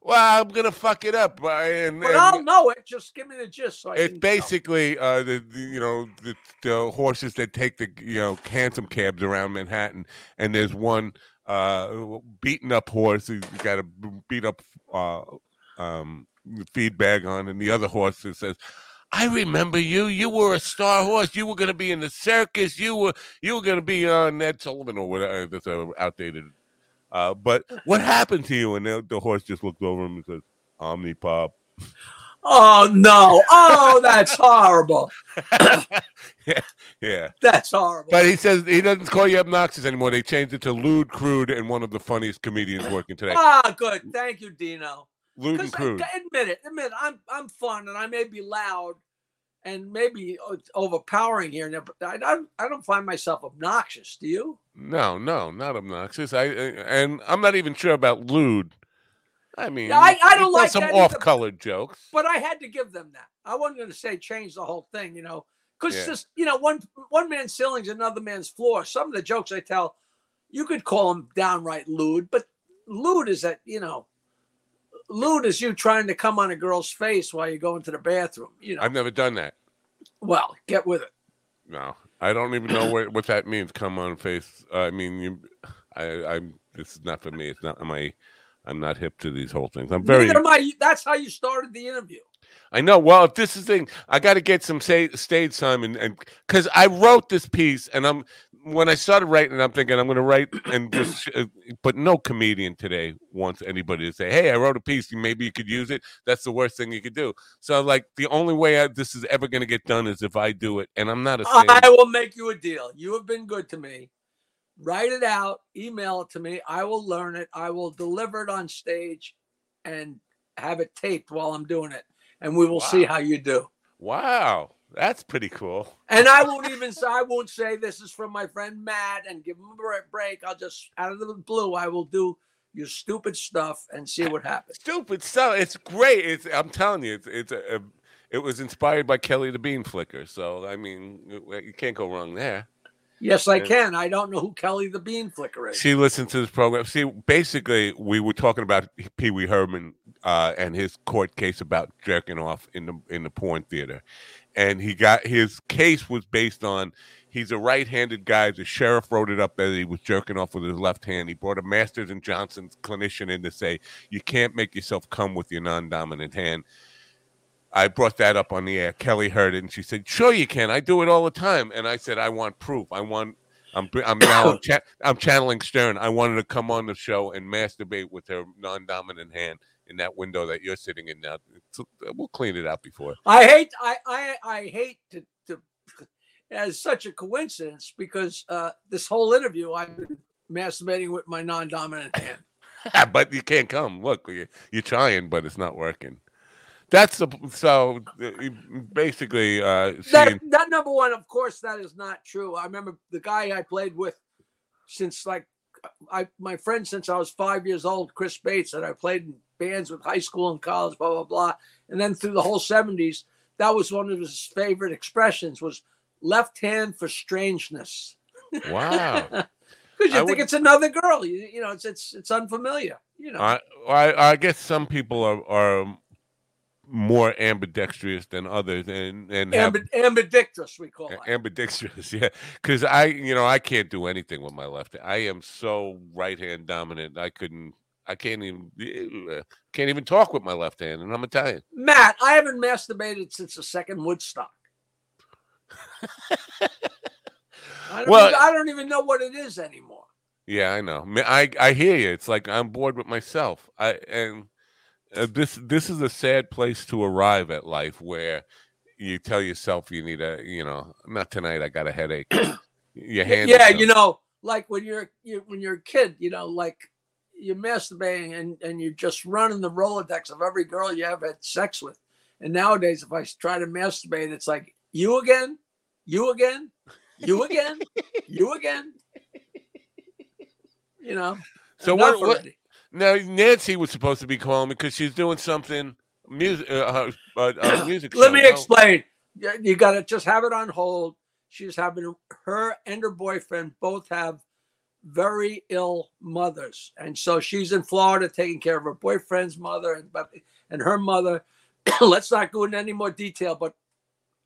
well, I'm gonna fuck it up. uh, And, But and- I'll know it. Just give me the gist. So It's basically uh, the, the you know the, the horses that take the you know hansom cabs around Manhattan, and there's one uh, beaten up horse who's got a beat up uh, um, feed bag on, and the other horse that says. I remember you. You were a star horse. You were going to be in the circus. You were you were going to be on Ed Sullivan or whatever. That's uh, outdated. Uh, but what happened to you? And the, the horse just looked over him and says, "Omnipop." Oh no! Oh, that's horrible. yeah. That's horrible. But he says he doesn't call you obnoxious anymore. They changed it to lewd, crude, and one of the funniest comedians working today. ah, good. Thank you, Dino. Because crude. admit it, admit it, I'm I'm fun and I may be loud and maybe it's overpowering here and I don't I don't find myself obnoxious. Do you? No, no, not obnoxious. I uh, and I'm not even sure about lewd. I mean, Yeah, I- I don't like some off-colored jokes. But I had to give them that. I wasn't going to say change the whole thing, you know, because Yeah. just you know one one man's ceiling's another man's floor. Some of the jokes I tell, you could call them downright lewd, but lewd is that you know. Lewd is you trying to come on a girl's face while you go into the bathroom. You know, I've never done that. well, get with it. No, I don't even know what what that means. Come on, face. Uh, I mean, you, I, I'm. This is not for me. It's not my. I'm not hip to these whole things. I'm very. Neither am I. That's how you started the interview. I know. Well, if this is the thing, I got to get some say, stage time, and and because I wrote this piece, and I'm when I started writing, I'm thinking I'm going to write and just, sh- uh, but no comedian today wants anybody to say, "Hey, I wrote a piece. Maybe you could use it." That's the worst thing you could do. So, like, the only way I, this is ever going to get done is if I do it, and I'm not a. stand- I will make you a deal. You have been good to me. Write it out, email it to me. I will learn it. I will deliver it on stage and have it taped while I'm doing it. And we will see how you do. wow, that's pretty cool. And I won't even say, I won't say this is from my friend Matt and give him a break. I'll just, out of the blue, I will do your stupid stuff and see what happens. Stupid stuff. It's great. It's. I'm telling you, it's. It's a. a it was inspired by Kelly the Bean Flicker, so I mean, you can't go wrong there. Yes, I can. I don't know who Kelly the Bean Flicker is. She listened to this program. See, basically, we were talking about Pee Wee Herman uh, and his court case about jerking off in the in the porn theater, and he got his case was based on he's a right-handed guy. The sheriff wrote it up that he was jerking off with his left hand. He brought a Masters and Johnson's clinician in to say you can't make yourself come with your non-dominant hand. I brought that up on the air. Kelly heard it and she said, "Sure, you can. I do it all the time." And I said, "I want proof. I want." I'm I'm now I'm, cha- I'm channeling Stern. I wanted to come on the show and masturbate with her non-dominant hand in that window that you're sitting in now. It's- we'll clean it out before. I hate I I I hate to to as such a coincidence because uh this whole interview I've been masturbating with my non-dominant hand. but you can't come. Look, you, you're trying, but it's not working. That's the so uh, basically uh, That that number one, of course, that is not true. I remember the guy I played with since like I my friend since I was five years old, Chris Bates, that I played in bands with high school and college, blah blah blah, and then through the whole seventies, that was one of his favorite expressions was left hand for strangeness. Wow. because you I think would- it's another girl. You, you know, it's it's it's unfamiliar. You know, I, I I guess some people are are more ambidextrous than others, and and have ambidextrous we call it. ambidextrous, yeah. Because I, you know, I can't do anything with my left. Hand. i am so right hand dominant. I couldn't. I can't even uh, can't even talk with my left hand, and I'm Italian. Matt, I haven't masturbated since the second Woodstock. I don't, Well- even, I don't even know what it is anymore. Yeah, I know. I I hear you. It's like I'm bored with myself. I and uh, this this is a sad place to arrive at life where you tell yourself you need a you know not tonight. I got a headache. your hand. yeah, you know, like when you're you, when you're a kid, you know, like you're masturbating and and you're just running the Rolodex of every girl you ever had sex with. And nowadays, if I try to masturbate, it's like you again, you again, you again, you again. You know. So what, what? Now Nancy was supposed to be calling me because she's doing something music. Uh, uh, uh, music. Let show, me no? explain. You- You got to just have it on hold. She's having her and her boyfriend both have very ill mothers, and so she's in Florida taking care of her boyfriend's mother and and her mother. Let's not go into any more detail, but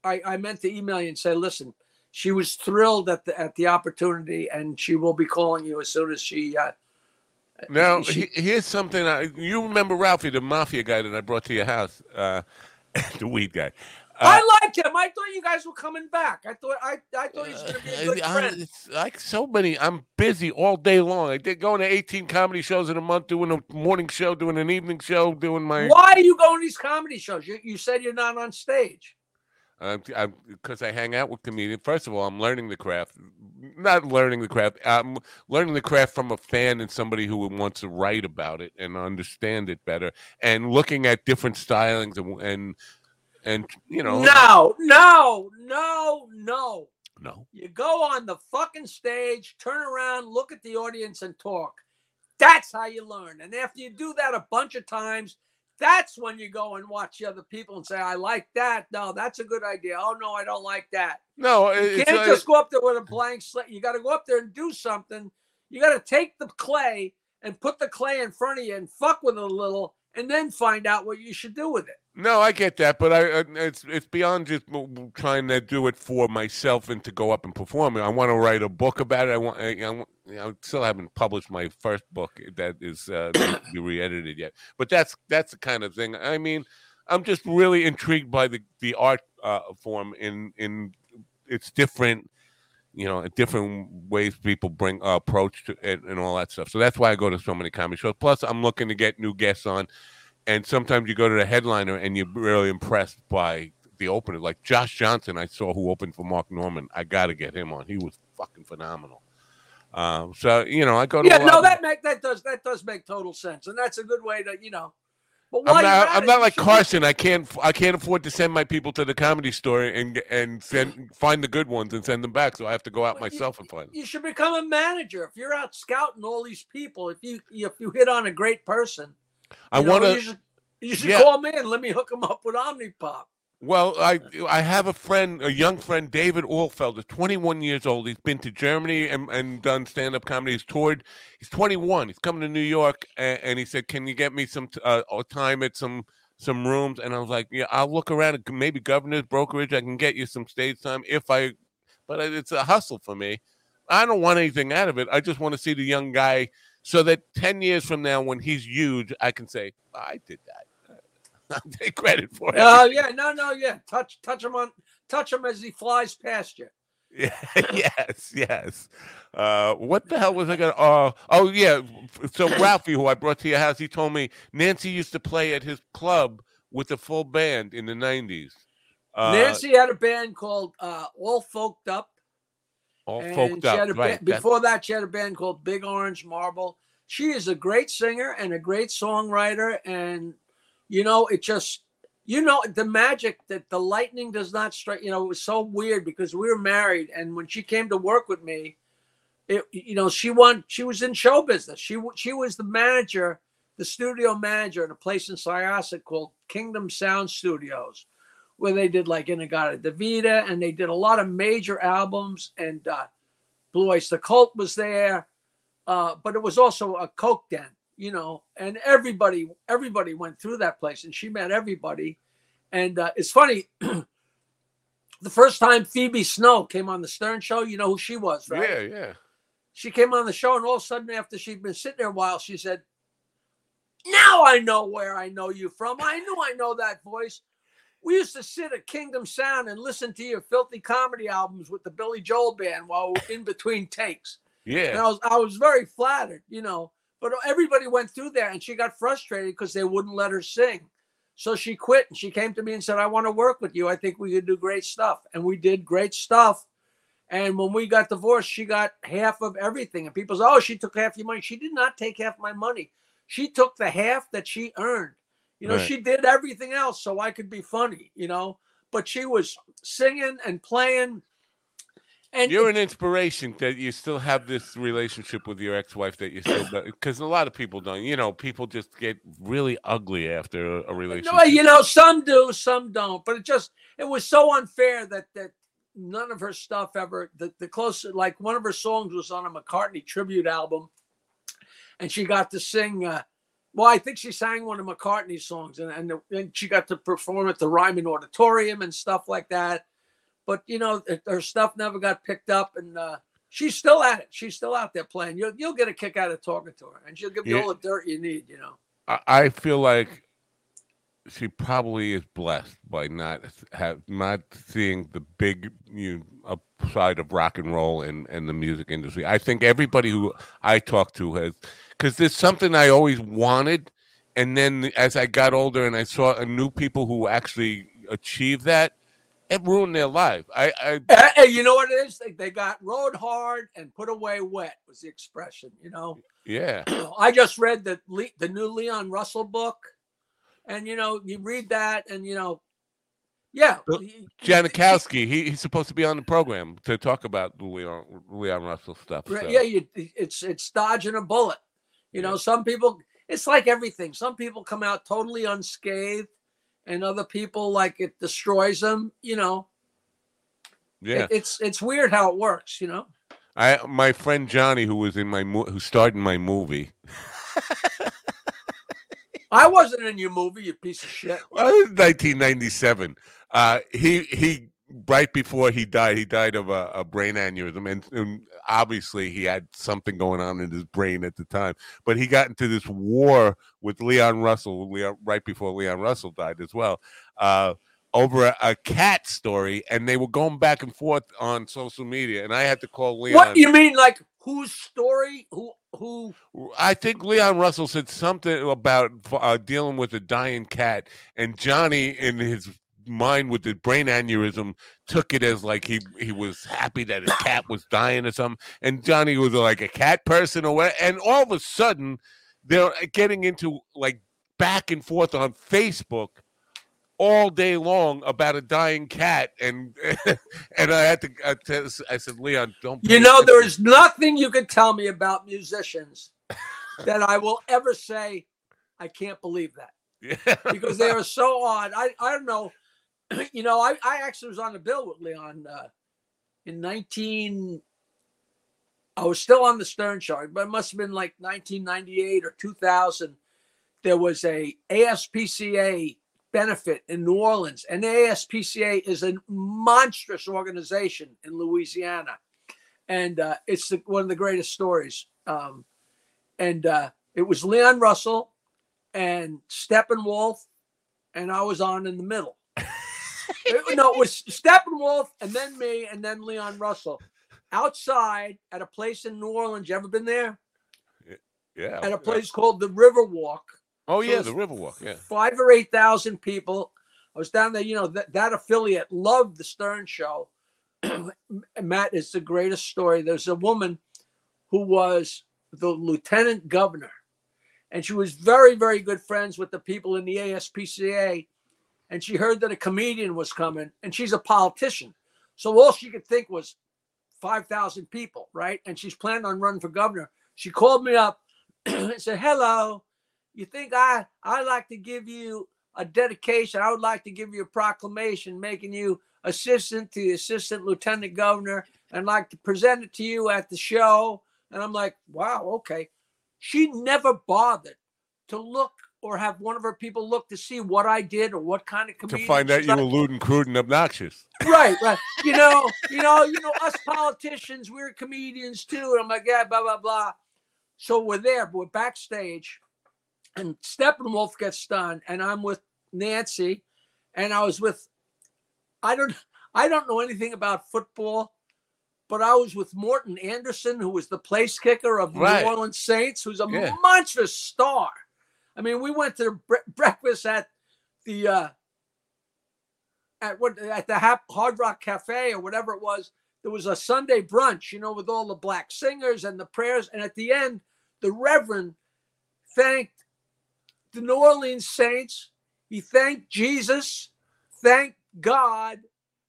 I, I meant to email you and say, listen, she was thrilled at the at the opportunity, and she will be calling you as soon as she. Uh, Now she- he- here's something. I, you remember Ralphie, the mafia guy that I brought to your house, uh, the weed guy. Uh, I like him. I thought you guys were coming back. I thought I I thought he was going to be a good Uh, I- friend. like so many. I'm busy all day long. I did going to 18 comedy shows in a month, doing a morning show, doing an evening show, doing my. Why are you going to these comedy shows? You, you said you're not on stage. because I hang out with comedians. First of all, I'm learning the craft. Not learning the craft. I'm learning the craft from a fan and somebody who wants to write about it and understand it better, and looking at different stylings and and and you know. No, no, no, no. no. You go on the fucking stage, turn around, look at the audience, and talk. That's how you learn. And after you do that a bunch of times, that's when you go and watch the other people and say, I like that. No, that's a good idea. Oh, no, I don't like that. No, You can't just go up there with a blank slate. You got to go up there and do something. You got to take the clay and put the clay in front of you and fuck with it a little and then find out what you should do with it. No, I get that, but I uh, it's it's beyond just trying to do it for myself and to go up and perform it. I want to write a book about it. I want. I, I, I still haven't published my first book that is uh, re-edited yet, but that's that's the kind of thing. I mean, I'm just really intrigued by the the art uh, form in in its different. You know, different ways people bring uh, approach to it and all that stuff. So that's why I go to so many comedy shows. Plus, I'm looking to get new guests on and sometimes you go to the headliner and you're really impressed by the opener. Like Josh Johnson, I saw who opened for Mark Norman. I got to get him on. He was fucking phenomenal. Um, so you know, I go to Yeah, no, of- that make that does that does make total sense, and that's a good way to you know. But I'm not. I'm not like Carson. I can't. I can't afford to send my people to the comedy store and and send find the good ones and send them back. So I have to go out you- myself and find them. You should become a manager if you're out scouting all these people. If you if you hit on a great person, I you want You to. should, you should Yeah. call me and let me hook him up with Omnipop. Well, I I have a friend, a young friend, David Allfelder, 21 years old. He's been to Germany and, and done stand up comedy. He's toured. He's 21. He's coming to New York, and, and he said, "Can you get me some uh, uh, time at some some rooms?" And I was like, "Yeah, I'll look around. at Maybe Governor's Brokerage. I can get you some stage time if I." But it's a hustle for me. I don't want anything out of it. I just want to see the young guy, so that 10 years from now, when he's huge, I can say, "I did that." I'll take credit for it. Oh yeah, no, no, yeah. Touch touch him on touch him as he flies past you. Yeah, yes, yes. Uh, what the hell was I gonna? Uh, oh, yeah. So Ralphie, who I brought to your house, he told me Nancy used to play at his club with a full band in the nineties. Uh, Nancy had a band called uh, All Folked Up. All and folked up, right? before that, she had a band called Big Orange Marble. She is a great singer and a great songwriter, and you know, it just you know the magic that the lightning does not strike. You know, it was so weird because we were married, and when she came to work with me, it you know she won. She was in show business. She she was the manager, the studio manager at a place in Syosset called Kingdom Sound Studios where they did like In-A-Gadda-Da-Vida and they did a lot of major albums and uh, Blue Oyster Cult was there, uh, but it was also a coke den, you know, and everybody everybody went through that place and she met everybody, and uh, it's funny. the first time Phoebe Snow came on the Stern Show, you know who she was, right? Yeah, yeah. She came on the show, and all of a sudden, after she'd been sitting there a while, she said, Now I know where I know you from. I knew I know that voice. We used to sit at Kingdom Sound and listen to your filthy comedy albums with the Billy Joel band while in between takes. Yeah. And. I was I was very flattered, you know. But everybody went through there and she got frustrated because they wouldn't let her sing. So she quit and she came to me and said, I want to work with you. I think we could do great stuff. And we did great stuff. And when we got divorced, she got half of everything. And people say, "Oh, she took half your money." She did not take half my money. She took the half that she earned. You know, Right. she did everything else so I could be funny. You know, but she was singing and playing. And You're an inspiration that you still have this relationship with your ex-wife that you still because a lot of people don't. You know, people just get really ugly after a, a relationship. No, you know, some do, some don't. But it just it was so unfair that that none of her stuff ever the, the closer like one of her songs was on a McCartney tribute album, and she got to sing. Uh, well, I think she sang one of McCartney's songs, and and, the, and she got to perform at the Ryman Auditorium and stuff like that. But you know, her stuff never got picked up, and uh, she's still at it. She's still out there playing. You'll you'll get a kick out of talking to her, and she'll give you Yeah. all the dirt you need. You know. I, I feel like she probably is blessed by not have not seeing the big you know, side of rock and roll and and the music industry. I think everybody who I talk to has because there's something I always wanted, and then as I got older and I saw uh, new people who actually achieved that, it ruined their life. I, I you know what it is? They, they got rode hard and put away wet was the expression. You know, yeah. I just read the Le- the new Leon Russell book, and you know, you read that, and you know, yeah, Well, y- y- Janikowski, he, he's supposed to be on the program to talk about the Leon Leon Russell stuff. So. Yeah, you, it's it's dodging a bullet. You know, some people it's like everything. Some people come out totally unscathed, and other people like it destroys them. You know, yeah. It- it's it's weird how it works. You know, I my friend Johnny, who was in my mo- who starred in my movie, I wasn't in your movie, you piece of shit. well, 1997. Uh, he he right before he died, he died of a, a brain aneurysm, and, and obviously he had something going on in his brain at the time. But he got into this war with Leon Russell, Leon, right before Leon Russell died as well. Uh, over a, a cat story, and they were going back and forth on social media, and I had to call Leon. What you mean, like whose story? Who who? I think Leon Russell said something about uh, dealing with a dying cat, and Johnny, in his mind with the brain aneurysm, took it as like he he was happy that his cat was dying or something, and Johnny was like a cat person or what, and all of a sudden they're uh, getting into like back and forth on Facebook all day long about a dying cat, and and I had to I, t- I said Leon, don't You know, there is nothing you can tell me about musicians that I will ever say I can't believe that yeah. because they are so odd. I I don't know. You know, I I actually was on the bill with Leon uh, in nineteen. I was still on the Stern Show, but it must have been like 1998 or 2000. There was a ASPCA benefit in New Orleans, and the ASPCA is a monstrous organization in Louisiana, and uh, it's the, one of the greatest stories. Um, and uh, it was Leon Russell and Steppenwolf, and I was on in the middle. It- uh, no, it was Steppenwolf and then me and then Leon Russell outside at a place in New Orleans. You ever been there? yeah. At a place called the Riverwalk. Oh So yeah, it's the Riverwalk. Yeah. Five or eight thousand people. I was down there. You know that that affiliate loved the Stern Show. Matt is the greatest story. There's a woman who was the lieutenant governor, and she was very, very good friends with the people in the ASPCA. And she heard that a comedian was coming, and she's a politician, so all she could think was five thousand people, right? And she's planning on running for governor. She called me up and said, "Hello, you think I I like to give you a dedication? I would like to give you a proclamation making you assistant to the assistant lieutenant governor, and like to present it to you at the show." And I'm like, "Wow, okay." She never bothered to look or have one of her people look to see what I did or what kind of comedian. To find out you were lewd and crude and obnoxious. right, right. You know, you know, you know, us politicians, we're comedians too. And I'm like, yeah, blah, blah, blah. So we're there, but we're backstage, and Steppenwolf gets done, and I'm with Nancy, and I was with I don't I don't know anything about football, but I was with Morten Andersen, who was the place kicker of the Right. New Orleans Saints, who's a Yeah. monstrous star. I mean, we went to bre- breakfast at the uh at what at the Hard Rock Cafe or whatever it was there was a Sunday brunch, you know, with all the black singers and the prayers. And at the end, the Reverend thanked the New Orleans Saints. He thanked Jesus, thanked God,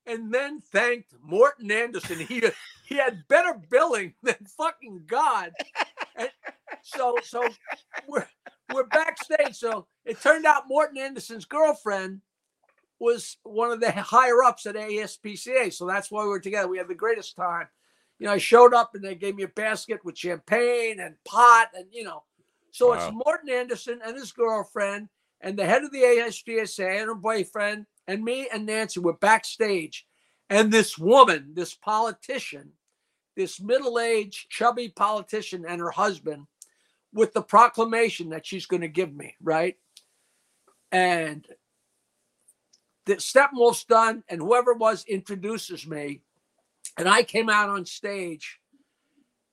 and then thanked Morten Andersen. He he had better billing than fucking God. And so so we're we're backstage. So it turned out Morten Andersen's girlfriend was one of the higher ups at ASPCA. So that's why we were together. We had the greatest time. You know, I showed up and they gave me a basket with champagne and pot and you know. So wow. it's Morten Andersen and his girlfriend and the head of the ASPCA and her boyfriend and me and Nancy were backstage. And this woman, this politician, this middle-aged, chubby politician and her husband with the proclamation that she's going to give me, right? And the Steppenwolf's done, and whoever it was introduces me. And I came out on stage,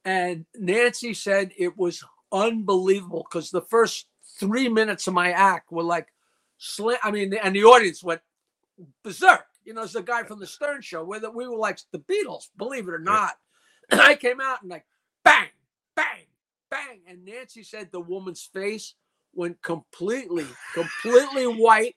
and Nancy said it was unbelievable because the first three minutes of my act were like, slam. I mean, and the audience went berserk. You know, it's the guy from the Stern Show where the, we were like the Beatles, believe it or not. And I came out and like, bang, bang. And Nancy said the woman's face went completely, completely white.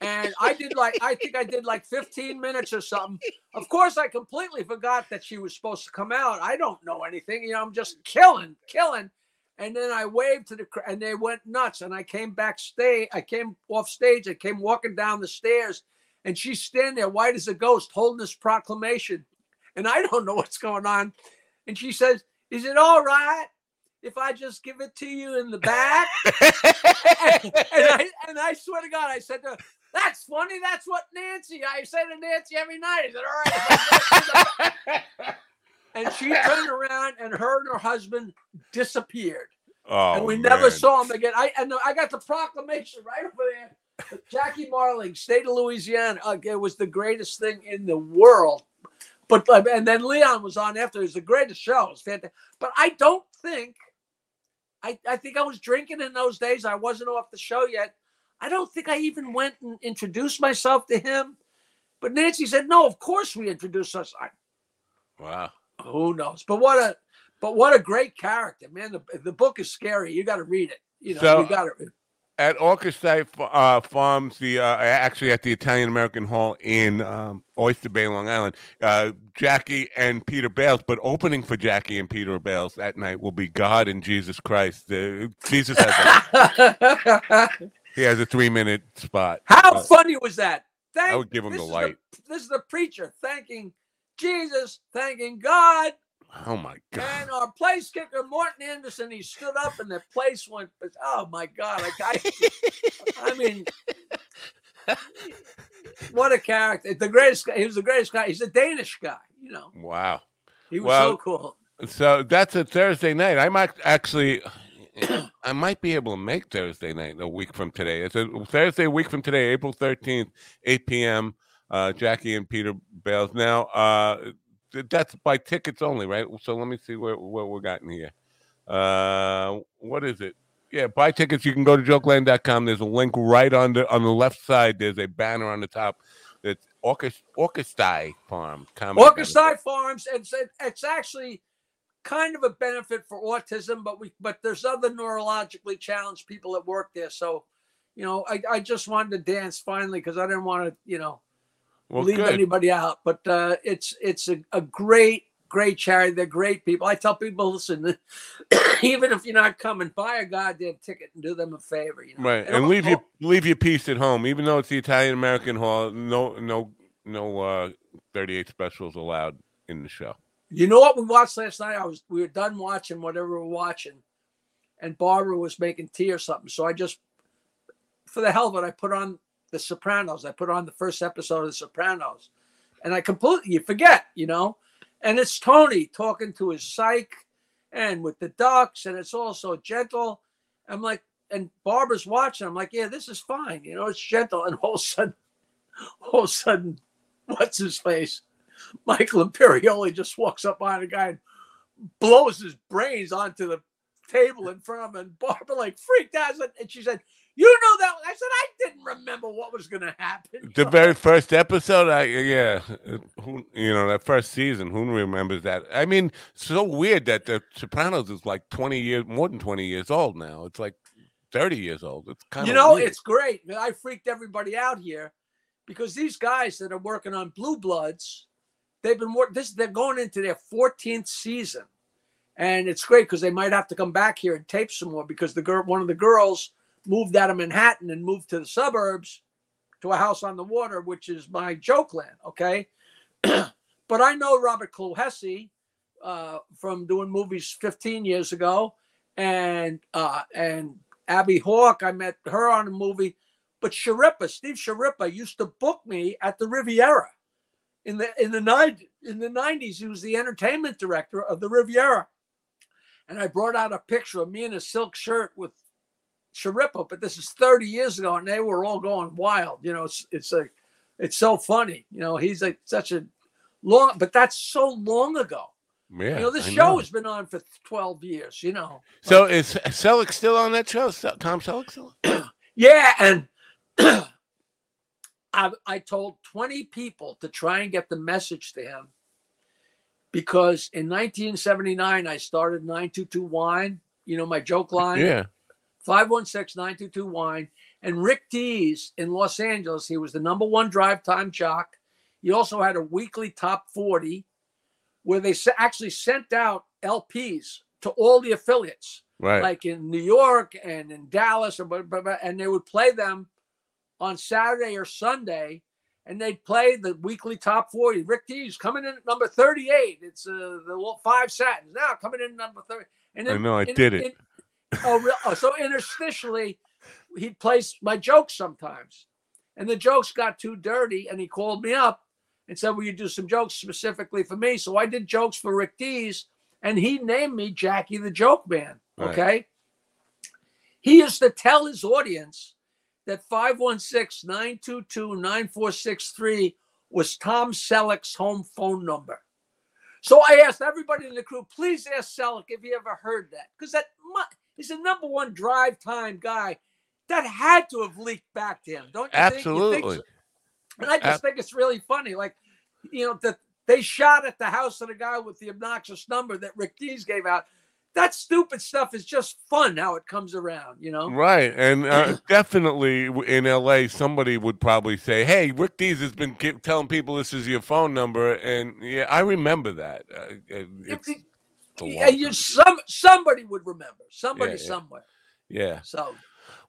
And I did like, I think I did like 15 minutes or something. Of course, I completely forgot that she was supposed to come out. I don't know anything. You know, I'm just killing, killing. And then I waved to the and they went nuts. And I came backstage. I came off stage. I came walking down the stairs and she's standing there, white as a ghost, holding this proclamation. And I don't know what's going on. And she says, Is it all right if I just give it to you in the back? and, I, and I swear to God, I said to her, That's funny. That's what Nancy, I say to Nancy every night. I said, All right. and she turned around and her and her husband disappeared. Oh, and we man. never saw them again. I and I got the proclamation right over there. Jackie Martling, state of Louisiana. Uh, it was the greatest thing in the world. But and then Leon was on after. It was the greatest show. It was fantastic. But I don't think. I, I think I was drinking in those days. I wasn't off the show yet. I don't think I even went and introduced myself to him. But Nancy said, "No, of course we introduced us." I, wow. Who knows? But what a but what a great character, man. The, the book is scary. You got to read it. You know, so, you got to. At Orkestai uh, Farms, the uh, actually at the Italian American Hall in um, Oyster Bay, Long Island, uh, Jackie and Peter Bales. But opening for Jackie and Peter Bales that night will be God and Jesus Christ. Jesus has a, he has a three minute spot. How funny was that? Thank, I would give him the light. The, this is the preacher thanking Jesus, thanking God. Oh my God. And our place kicker, Morten Andersen, he stood up and the place went, oh my God. Like I, I mean, what a character. The greatest guy. He was the greatest guy. He's a Danish guy, you know. Wow. He was well, so cool. So that's a Thursday night. I might actually, I might be able to make Thursday night a week from today. It's a Thursday week from today, April 13th, 8 p.m uh, Jackie and Peter Bales. Now, uh, that's by tickets only, right? So let me see where what we're gotten here. Uh, what is it? Yeah, buy tickets. You can go to jokeland.com. There's a link right on the on the left side. There's a banner on the top. It's Orchest Orkestai Farms. Orkestai Farms. It's it's actually kind of a benefit for autism, but we but there's other neurologically challenged people that work there. So, you know, I, I just wanted to dance finally because I didn't want to, you know, well, leave good. anybody out. But uh, it's it's a, a great great charity. They're great people. I tell people, listen, even if you're not coming, buy a goddamn ticket and do them a favor. You know? Right, and, and leave your leave your piece at home. Even though it's the Italian American Hall, no no no uh, 38 specials allowed in the show. You know what we watched last night? I was we were done watching whatever we we're watching, and Barbara was making tea or something. So I just, for the hell of it, I put on the Sopranos. I put on the first episode of The Sopranos, and I completely you forget, you know. And it's Tony talking to his psych and with the ducks, and it's all so gentle. I'm like, and Barbara's watching. I'm like, yeah, this is fine, you know, it's gentle. And all of a sudden, all of a sudden, what's his face? Michael Imperioli just walks up behind a guy and blows his brains onto the table in front of him. And Barbara like freaked out. And she said, You know that? I said, I didn't remember what was going to happen. The very first episode, I yeah, who you know that first season, who remembers that? I mean, so weird that the Sopranos is like twenty years, more than twenty years old now. It's like thirty years old. It's kind of you know, weird. it's great. I freaked everybody out here because these guys that are working on Blue Bloods, they've been working. This they're going into their 14th season, and it's great because they might have to come back here and tape some more because the girl, one of the girls, moved out of Manhattan and moved to the suburbs to a house on the water, which is my joke land. Okay, but I know Robert Clohessy uh, from doing movies 15 years ago, and uh, and Abby Hawk. I met her on a movie. But Schirripa, Steve Schirripa, used to book me at the Riviera in the in the nine in the nineties. He was the entertainment director of the Riviera, and I brought out a picture of me in a silk shirt with Schirripa. But this is thirty years ago, and they were all going wild. You know, it's it's a it's so funny. You know, he's like such a long, but that's so long ago. Yeah, you know, this I show know. has been on for twelve years. You know, So is Selleck still on that show? Tom Selleck still? Yeah, and I, I told 20 people to try and get the message to him because in 1979 I started 922 Wine, you know my joke line, Yeah. 516 922 Wine, and Rick Dees in Los Angeles, he was the number one drive time jock. He also had a weekly top 40 where they actually sent out LPs to all the affiliates Right. like in New York and in Dallas, and they would play them on Saturday or Sunday, and they'd play the weekly top forty. Rick Dees coming in at number thirty-eight. It's uh, the five satins now coming in at number thirty. And I know, I in- did it. in- oh, real, oh, so interstitially, he'd place my jokes sometimes, and the jokes got too dirty, and he called me up and said, "Will you do some jokes specifically for me?" So I did jokes for Rick Dees, and he named me Jackie the Joke Man. Right. Okay. He used to tell his audience that 516 922 9463 was Tom Selleck's home phone number. So I asked everybody in the crew, please ask Selleck if he ever heard that. Because that he's a number one drive time guy. That had to have leaked back to him, don't you think? You think Absolutely. so? And I just think it's really funny. Like, you know, that they shot at the house of the guy with the obnoxious number that Rick Dees gave out. That stupid stuff is just fun how it comes around, you know? Right, and uh, definitely in LA, somebody would probably say, "Hey, Rick Dees has been telling people this is your phone number," and yeah, I remember that. Uh, Yeah, you some somebody would remember. Somebody Yeah, yeah. somewhere. yeah. So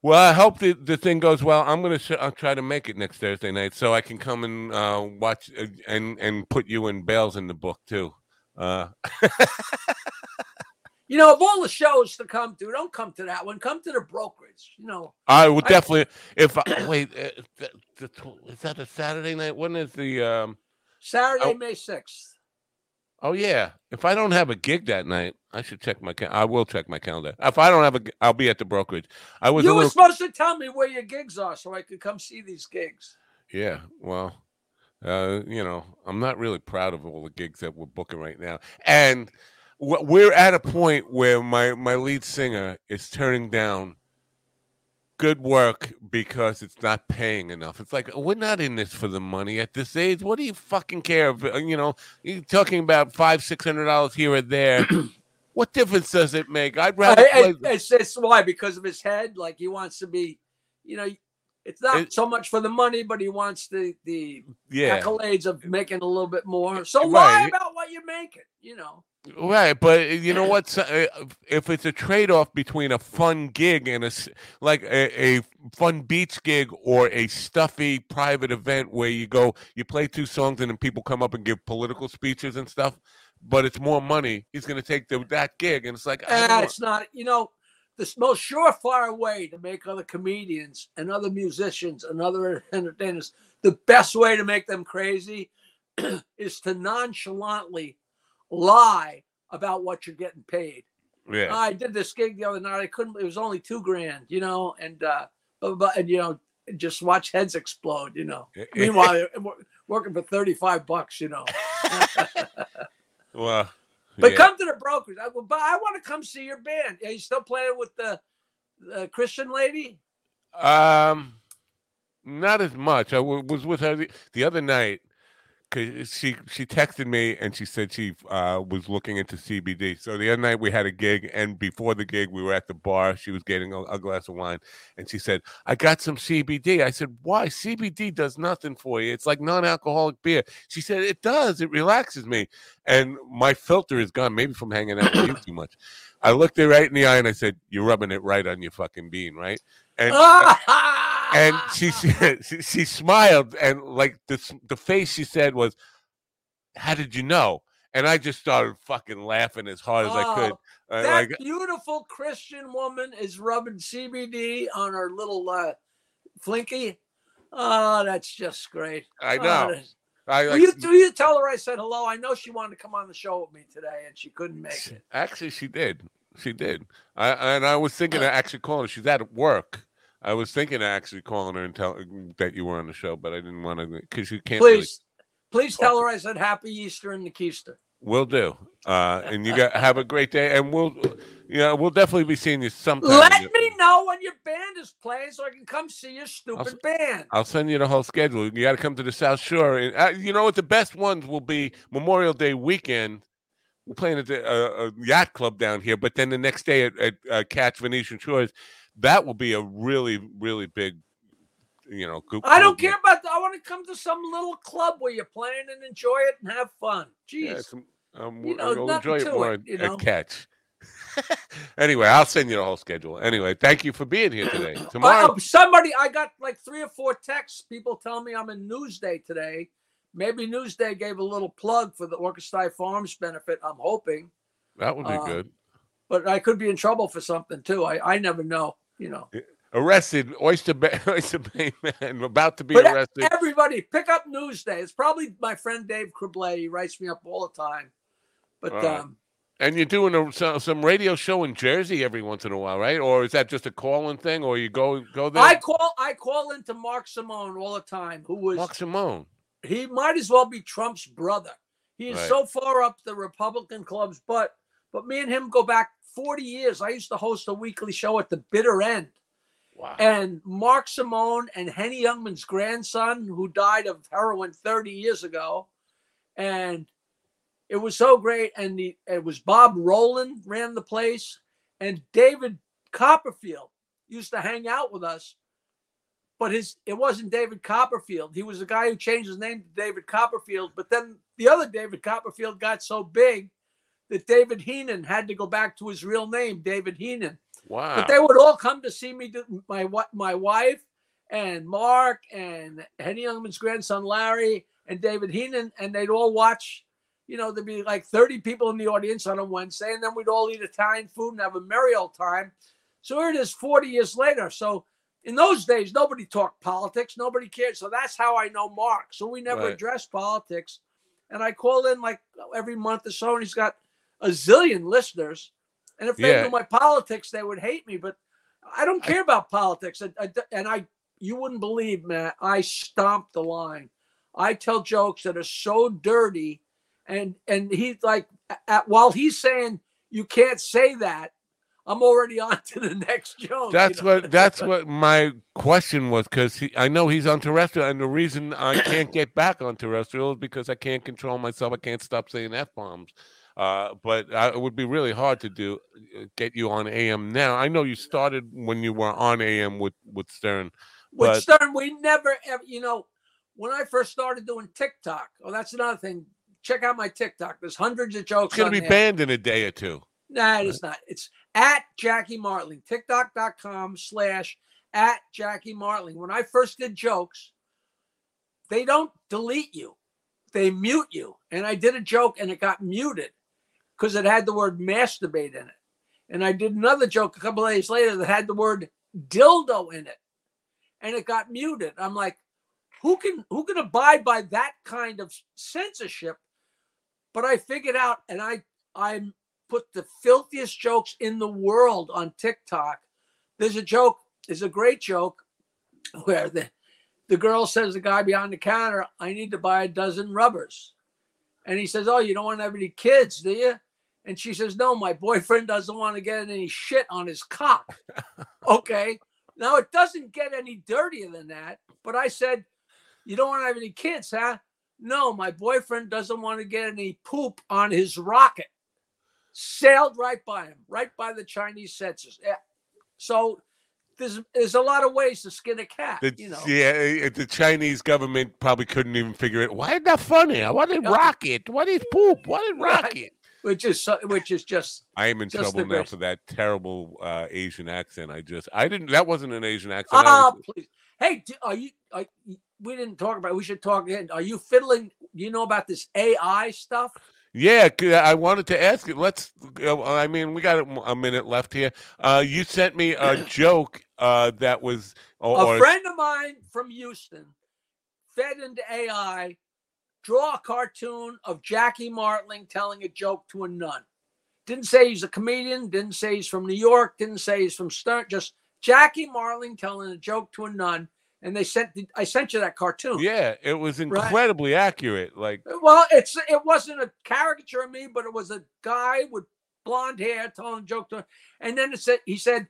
Well, I hope the, the thing goes well. I'm gonna sh- I'll try to make it next Thursday night so I can come and uh, watch uh, and and put you and Bales in the book too. Uh, you know, of all the shows to come to, don't come to that one. Come to the brokerage. You know, I would definitely. If I, wait, uh, the, the, is that a Saturday night? When is the? Um, Saturday, Oh. May sixth. Oh yeah. If I don't have a gig that night, I should check my. Ca- I will check my calendar. If I don't have a, g- I'll be at the brokerage. I was You were little. supposed to tell me where your gigs are so I could come see these gigs. Yeah, well, uh, you know, I'm not really proud of all the gigs that we're booking right now, and we're at a point where my my lead singer is turning down good work because it's not paying enough. It's like we're not in this for the money at this age. What do you fucking care? If, uh, you know, you're talking about five, six hundred dollars here or there. what difference does it make? I'd rather I- I- it's, it's why because of his head. Like he wants to be, you know, it's not It- so much for the money, but he wants the the yeah, accolades of making a little bit more. So lie Right. about what you're making. You know. Right, but uh, you know what? Uh, If it's a trade-off between a fun gig and a like a, a fun beach gig or a stuffy private event where you go, you play two songs and then people come up and give political speeches and stuff, but it's more money. He's going to take the, that gig, and it's like, Ah, it's not. You know, the most surefire way to make other comedians and other musicians and other entertainers the best way to make them crazy is to nonchalantly lie about what you're getting paid. yeah, I did this gig the other night. I couldn't. It was only two grand, you know, and uh, but, but and you know, just watch heads explode, you know. Meanwhile, working for thirty five bucks, you know. well, But Yeah. come to the brokers. I, but I want to come see your band. Are you still playing with the, the Christian lady? Um, not as much. I w- was with her the, the other night she she texted me and she said she uh, was looking into CBD. So the other night we had a gig, and before the gig we were at the bar. She was getting a, a glass of wine, and she said, "I got some CBD." I said, "Why? CBD does nothing for you. It's like non-alcoholic beer." She said, "It does. It relaxes me." And my filter is gone, maybe from hanging out with you too much. I looked her right in the eye and I said, "You're rubbing it right on your fucking bean, right?" And and she, she she smiled and like the the face she said was, "How did you know?" And I just started fucking laughing as hard as I could. Oh, Uh, that like beautiful Christian woman is rubbing CBD on her little uh, flinky. Oh, that's just great. I Oh, know. that's- I will, you, will you tell her I said hello? I know she wanted to come on the show with me today and she couldn't make it. actually she did. She did. I and I was thinking of actually calling her. She's at work. I was thinking of actually calling her and tell that you were on the show, but I didn't want to because you can't. really- Please, please tell her I said Happy Easter in the Keister. Will do. Uh, and you got have a great day, and we'll, you know, we'll definitely be seeing you sometime. Let me know when your band is playing so I can come see your stupid s- band. I'll send you the whole schedule. You got to come to the South Shore, and uh, you know what? The best ones will be Memorial Day weekend. We're playing at the uh, uh, yacht club down here, but then the next day at, at uh, Catch Venetian Shores, that will be a really, really big, you know. I don't care about that. I want to come to some little club where you're playing and enjoy it and have fun. Jeez. Yeah, um, You know, enjoy it more it, you know? Catch. anyway, I'll send you the whole schedule. Anyway, thank you for being here today. Tomorrow, uh, somebody, I got like three or four texts. People tell me I'm in Newsday today. Maybe Newsday gave a little plug for the Orkestai Farms benefit. I'm hoping, that would be uh, good. but I could be in trouble for something too. I, I never know, you know. arrested Oyster Bay, Oyster Bay man about to be But arrested. everybody, pick up Newsday. It's probably my friend Dave Criblay. He writes me up all the time. But right. um, And you're doing a, some, some radio show in Jersey every once in a while, right? Or is that just a calling thing, or you go go there? I call I call into Mark Simone all the time, who was Mark Simone. he might as well be Trump's brother. He is Right. so far up the Republican club's but But me and him go back 40 years. I used to host a weekly show at the bitter end. Wow. And Mark Simone and Henny Youngman's grandson, who died of heroin 30 years ago. And it was so great. And the, it was Bob Rowland ran the place. And David Copperfield used to hang out with us. But his it wasn't David Copperfield. He was the guy who changed his name to David Copperfield. But then the other David Copperfield got so big that David Heenan had to go back to his real name, David Heenan. wow. But they would all come to see me, my my wife and Mark and Henny Youngman's grandson Larry and David Heenan, and they'd all watch. You know, there'd be like 30 people in the audience on a Wednesday, and then we'd all eat Italian food and have a merry old time. So here it is 40 years later. So in those days, nobody talked politics, nobody cared. So that's how I know Mark. So we never Right. addressed politics. And I call in like every month or so, and he's got a zillion listeners. And if they Yeah. knew my politics, they would hate me. But I don't care about politics. And, and I, you wouldn't believe, Matt, I stomp the line. I tell jokes that are so dirty, and and he's like, at, while he's saying you can't say that, I'm already on to the next joke. you That's know? what that's what my question was because I know he's on terrestrial, and the reason I can't get back on terrestrial is because I can't control myself. I can't stop saying f bombs. Uh, but uh, it would be really hard to do uh, get you on AM now. I know you started when you were on AM with with Stern. With Stern, we never ever, you know, when I first started doing TikTok, oh, that's another thing. Check out my TikTok. There's hundreds of jokes. It's gonna on be there. banned in a day or two. Nah, it's not. It's at Jackie Martling. TikTok.com slash at Jackie Martling. When I first did jokes, they don't delete you. They mute you. And I did a joke and it got muted because it had the word masturbate in it. And I did another joke a couple days later that had the word dildo in it. And it got muted. I'm like, who can who can abide by that kind of censorship? But I figured out and I I put the filthiest jokes in the world on TikTok. There's a joke, there's a great joke where the the girl says the guy behind the counter, I need to buy a dozen rubbers. And he says, Oh, you don't want to have any kids, do you? And she says, No, my boyfriend doesn't want to get any shit on his cock. okay. Now it doesn't get any dirtier than that. But I said, You don't want to have any kids, huh? No, my boyfriend doesn't want to get any poop on his rocket. Sailed right by him, right by the Chinese census. Yeah. So there's there's a lot of ways to skin a cat. The, you know. Yeah, uh, the Chinese government probably couldn't even figure it. Why is that funny? What is rocket? Why What is poop? What is Right. rocket? Which is so- which is just I am in trouble now for that terrible uh, Asian accent. I just, I didn't. That wasn't an Asian accent. I ah was- please. Hey, are you? Are, we didn't talk about. it. We should talk again. Are you fiddling? You know about this AI stuff? Yeah, I wanted to ask you. Let's. I mean, we got a a minute left here. Uh, you sent me a joke uh, that was, or, a friend of mine from Houston fed into AI, draw a cartoon of Jackie Martling telling a joke to a nun. Didn't say he's a comedian, didn't say he's from New York, didn't say he's from Stern, just Jackie Martling telling a joke to a nun. And they sent the, I sent you that cartoon. yeah, it was incredibly accurate. Like, Well, it's it wasn't a caricature of me, but it was a guy with blonde hair telling a joke to and then it said he said,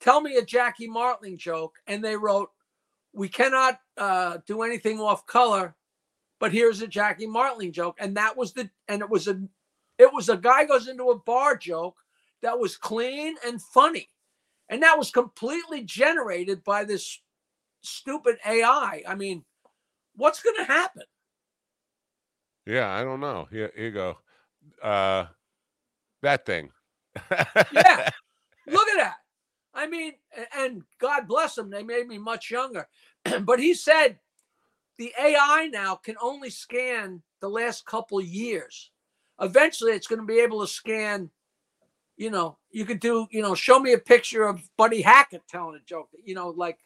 Tell me a Jackie Martling joke. And they wrote, We cannot uh, do anything off color, but here's a Jackie Martling joke. And that was the and it was a it was a guy goes into a bar joke that was clean and funny. And that was completely generated by this stupid AI. I mean, what's gonna happen? yeah, I don't know. Here, here you go. Uh, that thing. Yeah. Look at that. I mean, and God bless them, they made me much younger. but he said the AI now can only scan the last couple years. Eventually, it's going to be able to scan. You know, you could do. You know, show me a picture of Buddy Hackett telling a joke. You know, like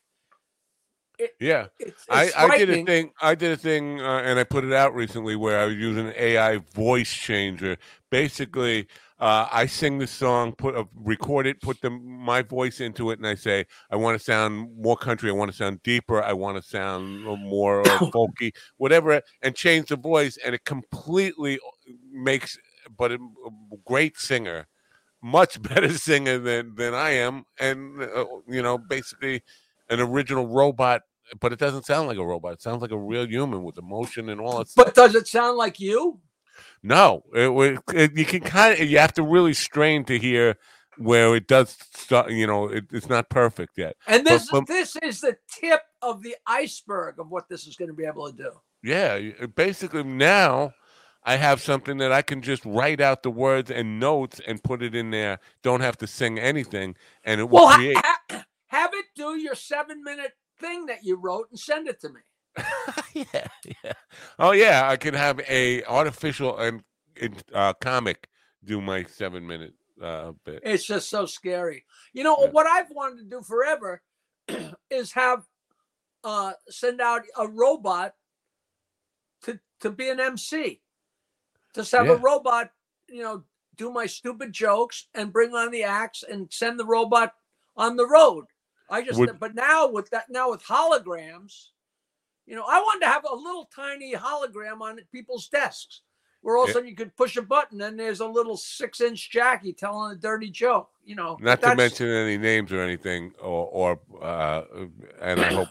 yeah. it's. I, it's I did a thing. I did a thing, uh, and I put it out recently where I was using an AI voice changer. Basically, uh, I sing the song, put uh, record it, put the, my voice into it, and I say, I want to sound more country. I want to sound deeper. I want to sound more uh, folky, whatever, and change the voice, and it completely uh, makes. But a, a great singer, much better singer than than I am, and uh, you know, basically an original robot but it doesn't sound like a robot. It sounds like a real human with emotion and all that stuff. But does it sound like you? No, it, it, you can kind of you have to really strain to hear where it does start. You know, it, it's not perfect yet. And this this is the tip of the iceberg of what this is going to be able to do. Yeah, uh, basically now I have something that I can just write out the words and notes and put it in there. Don't have to sing anything, and it will Well, create. ha- have it do your seven minute thing that you wrote and send it to me. yeah, yeah. Oh yeah, I can have a artificial and uh, comic do my seven minute uh, bit. It's just so scary. You know Yeah. what I've wanted to do forever is have uh send out a robot to to be an MC. Just have Yeah. a robot, you know, do my stupid jokes and bring on the acts and send the robot on the road. I just Would- but now with that now with holograms, you know, I wanted to have a little tiny hologram on people's desks where all of a sudden you could push a button and there's a little six inch Jackie telling a dirty joke, you know. Not to mention any names or anything, or or uh, and I hope,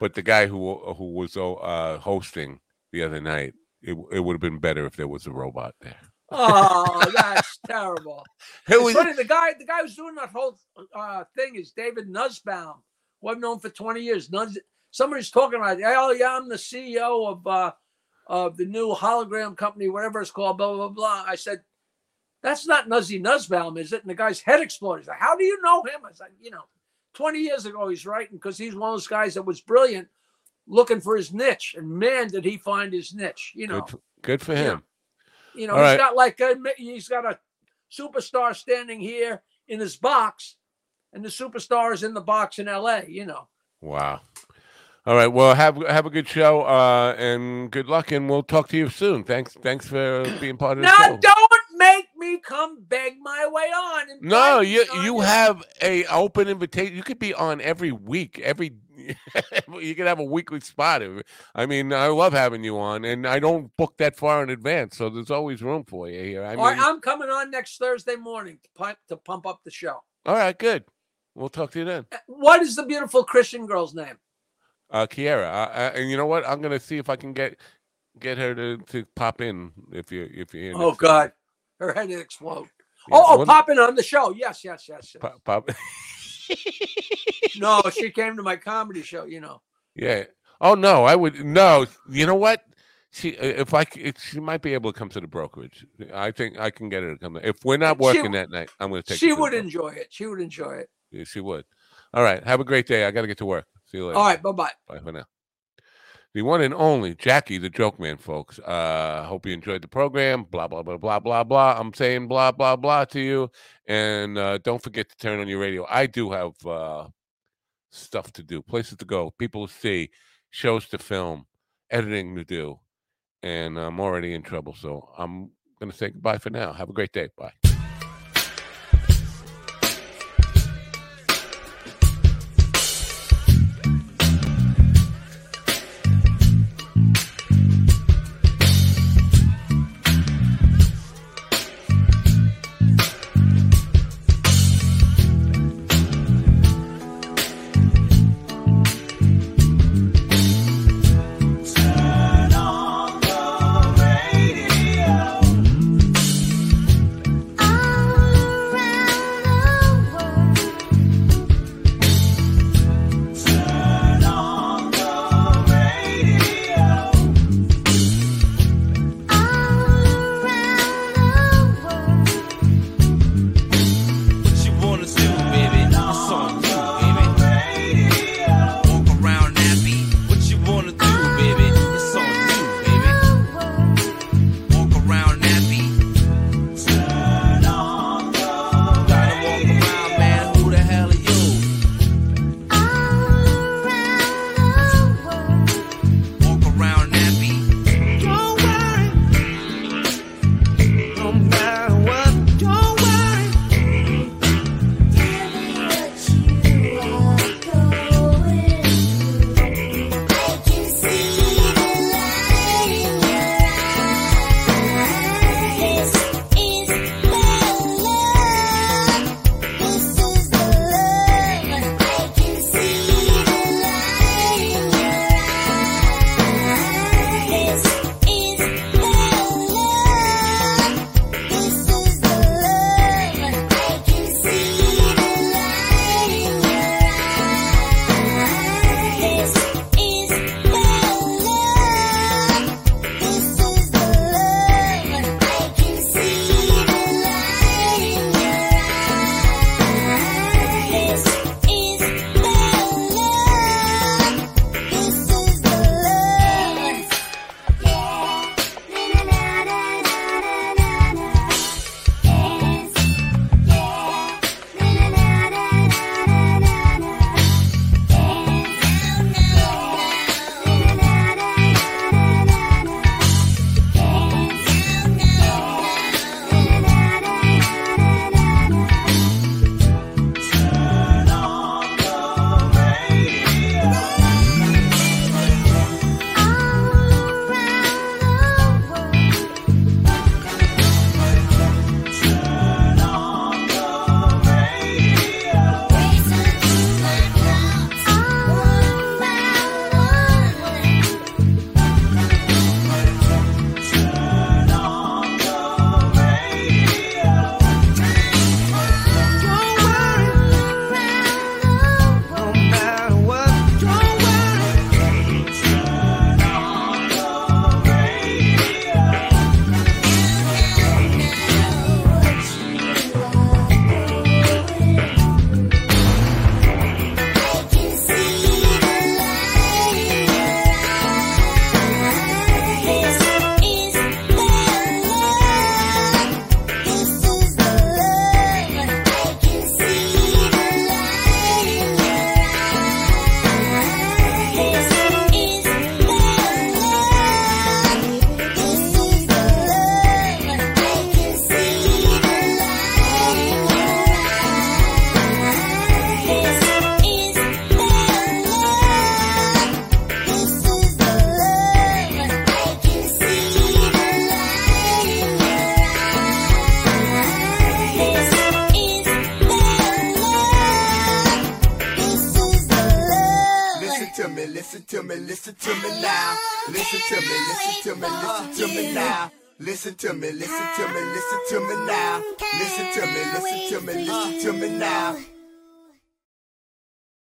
but the guy who who was uh, hosting the other night, it it would have been better if there was a robot there. Oh, that's terrible. It was funny. The guy, the guy who's doing that whole uh, thing is David Nussbaum, who I've known for 20 years. Somebody's talking about, oh yeah, I'm the CEO of uh, of the new hologram company, whatever it's called, blah blah blah. I said, that's not Nuzzy Nussbaum, is it? And the guy's head exploded. He's like, how do you know him? I said, you know, 20 years ago he's writing because he's one of those guys that was brilliant, looking for his niche, and man, did he find his niche. You know, good, for, good for him. you know, All he's right. got like a he's got a superstar standing here in his box, and the superstar is in the box in L.A. You know, Wow. All right. Well, have have a good show, uh, and good luck, and we'll talk to you soon. Thanks. Thanks for being part of the now show. don't make me come beg my way on. No, you you have a open invitation. You could be on every week, every you could have a weekly spot. I mean, I love having you on, and I don't book that far in advance, so there's always room for you here. I All right, I'm coming on next Thursday morning to pump, to pump up the show. all right, good. We'll talk to you then. Uh, What is the beautiful Christian girl's name? Uh, Kiera, uh, uh, and you know what? I'm gonna see if I can get get her to, to pop in if you if you're. Oh God, her head explode. Yeah, oh, oh, one- popping on the show. Yes, yes, yes. yes. Pop, pop. No, she came to my comedy show. You know. yeah. Oh no, I would no. You know what? She if I if she might be able to come to the brokerage. I think I can get her to come. If we're not working w- that night, I'm gonna take. She her to would enjoy it. She would enjoy it. Yeah, she would. All right. Have a great day. I got to get to work. See you later. All right, bye bye. Bye for now. The one and only Jackie, the joke man, folks. Uh, hope you enjoyed the program. Blah, blah, blah, blah, blah, blah. I'm saying blah, blah, blah to you. And uh, don't forget to turn on your radio. I do have uh, stuff to do, places to go, people to see, shows to film, editing to do. And I'm already in trouble. So I'm going to say goodbye for now. Have a great day. Bye.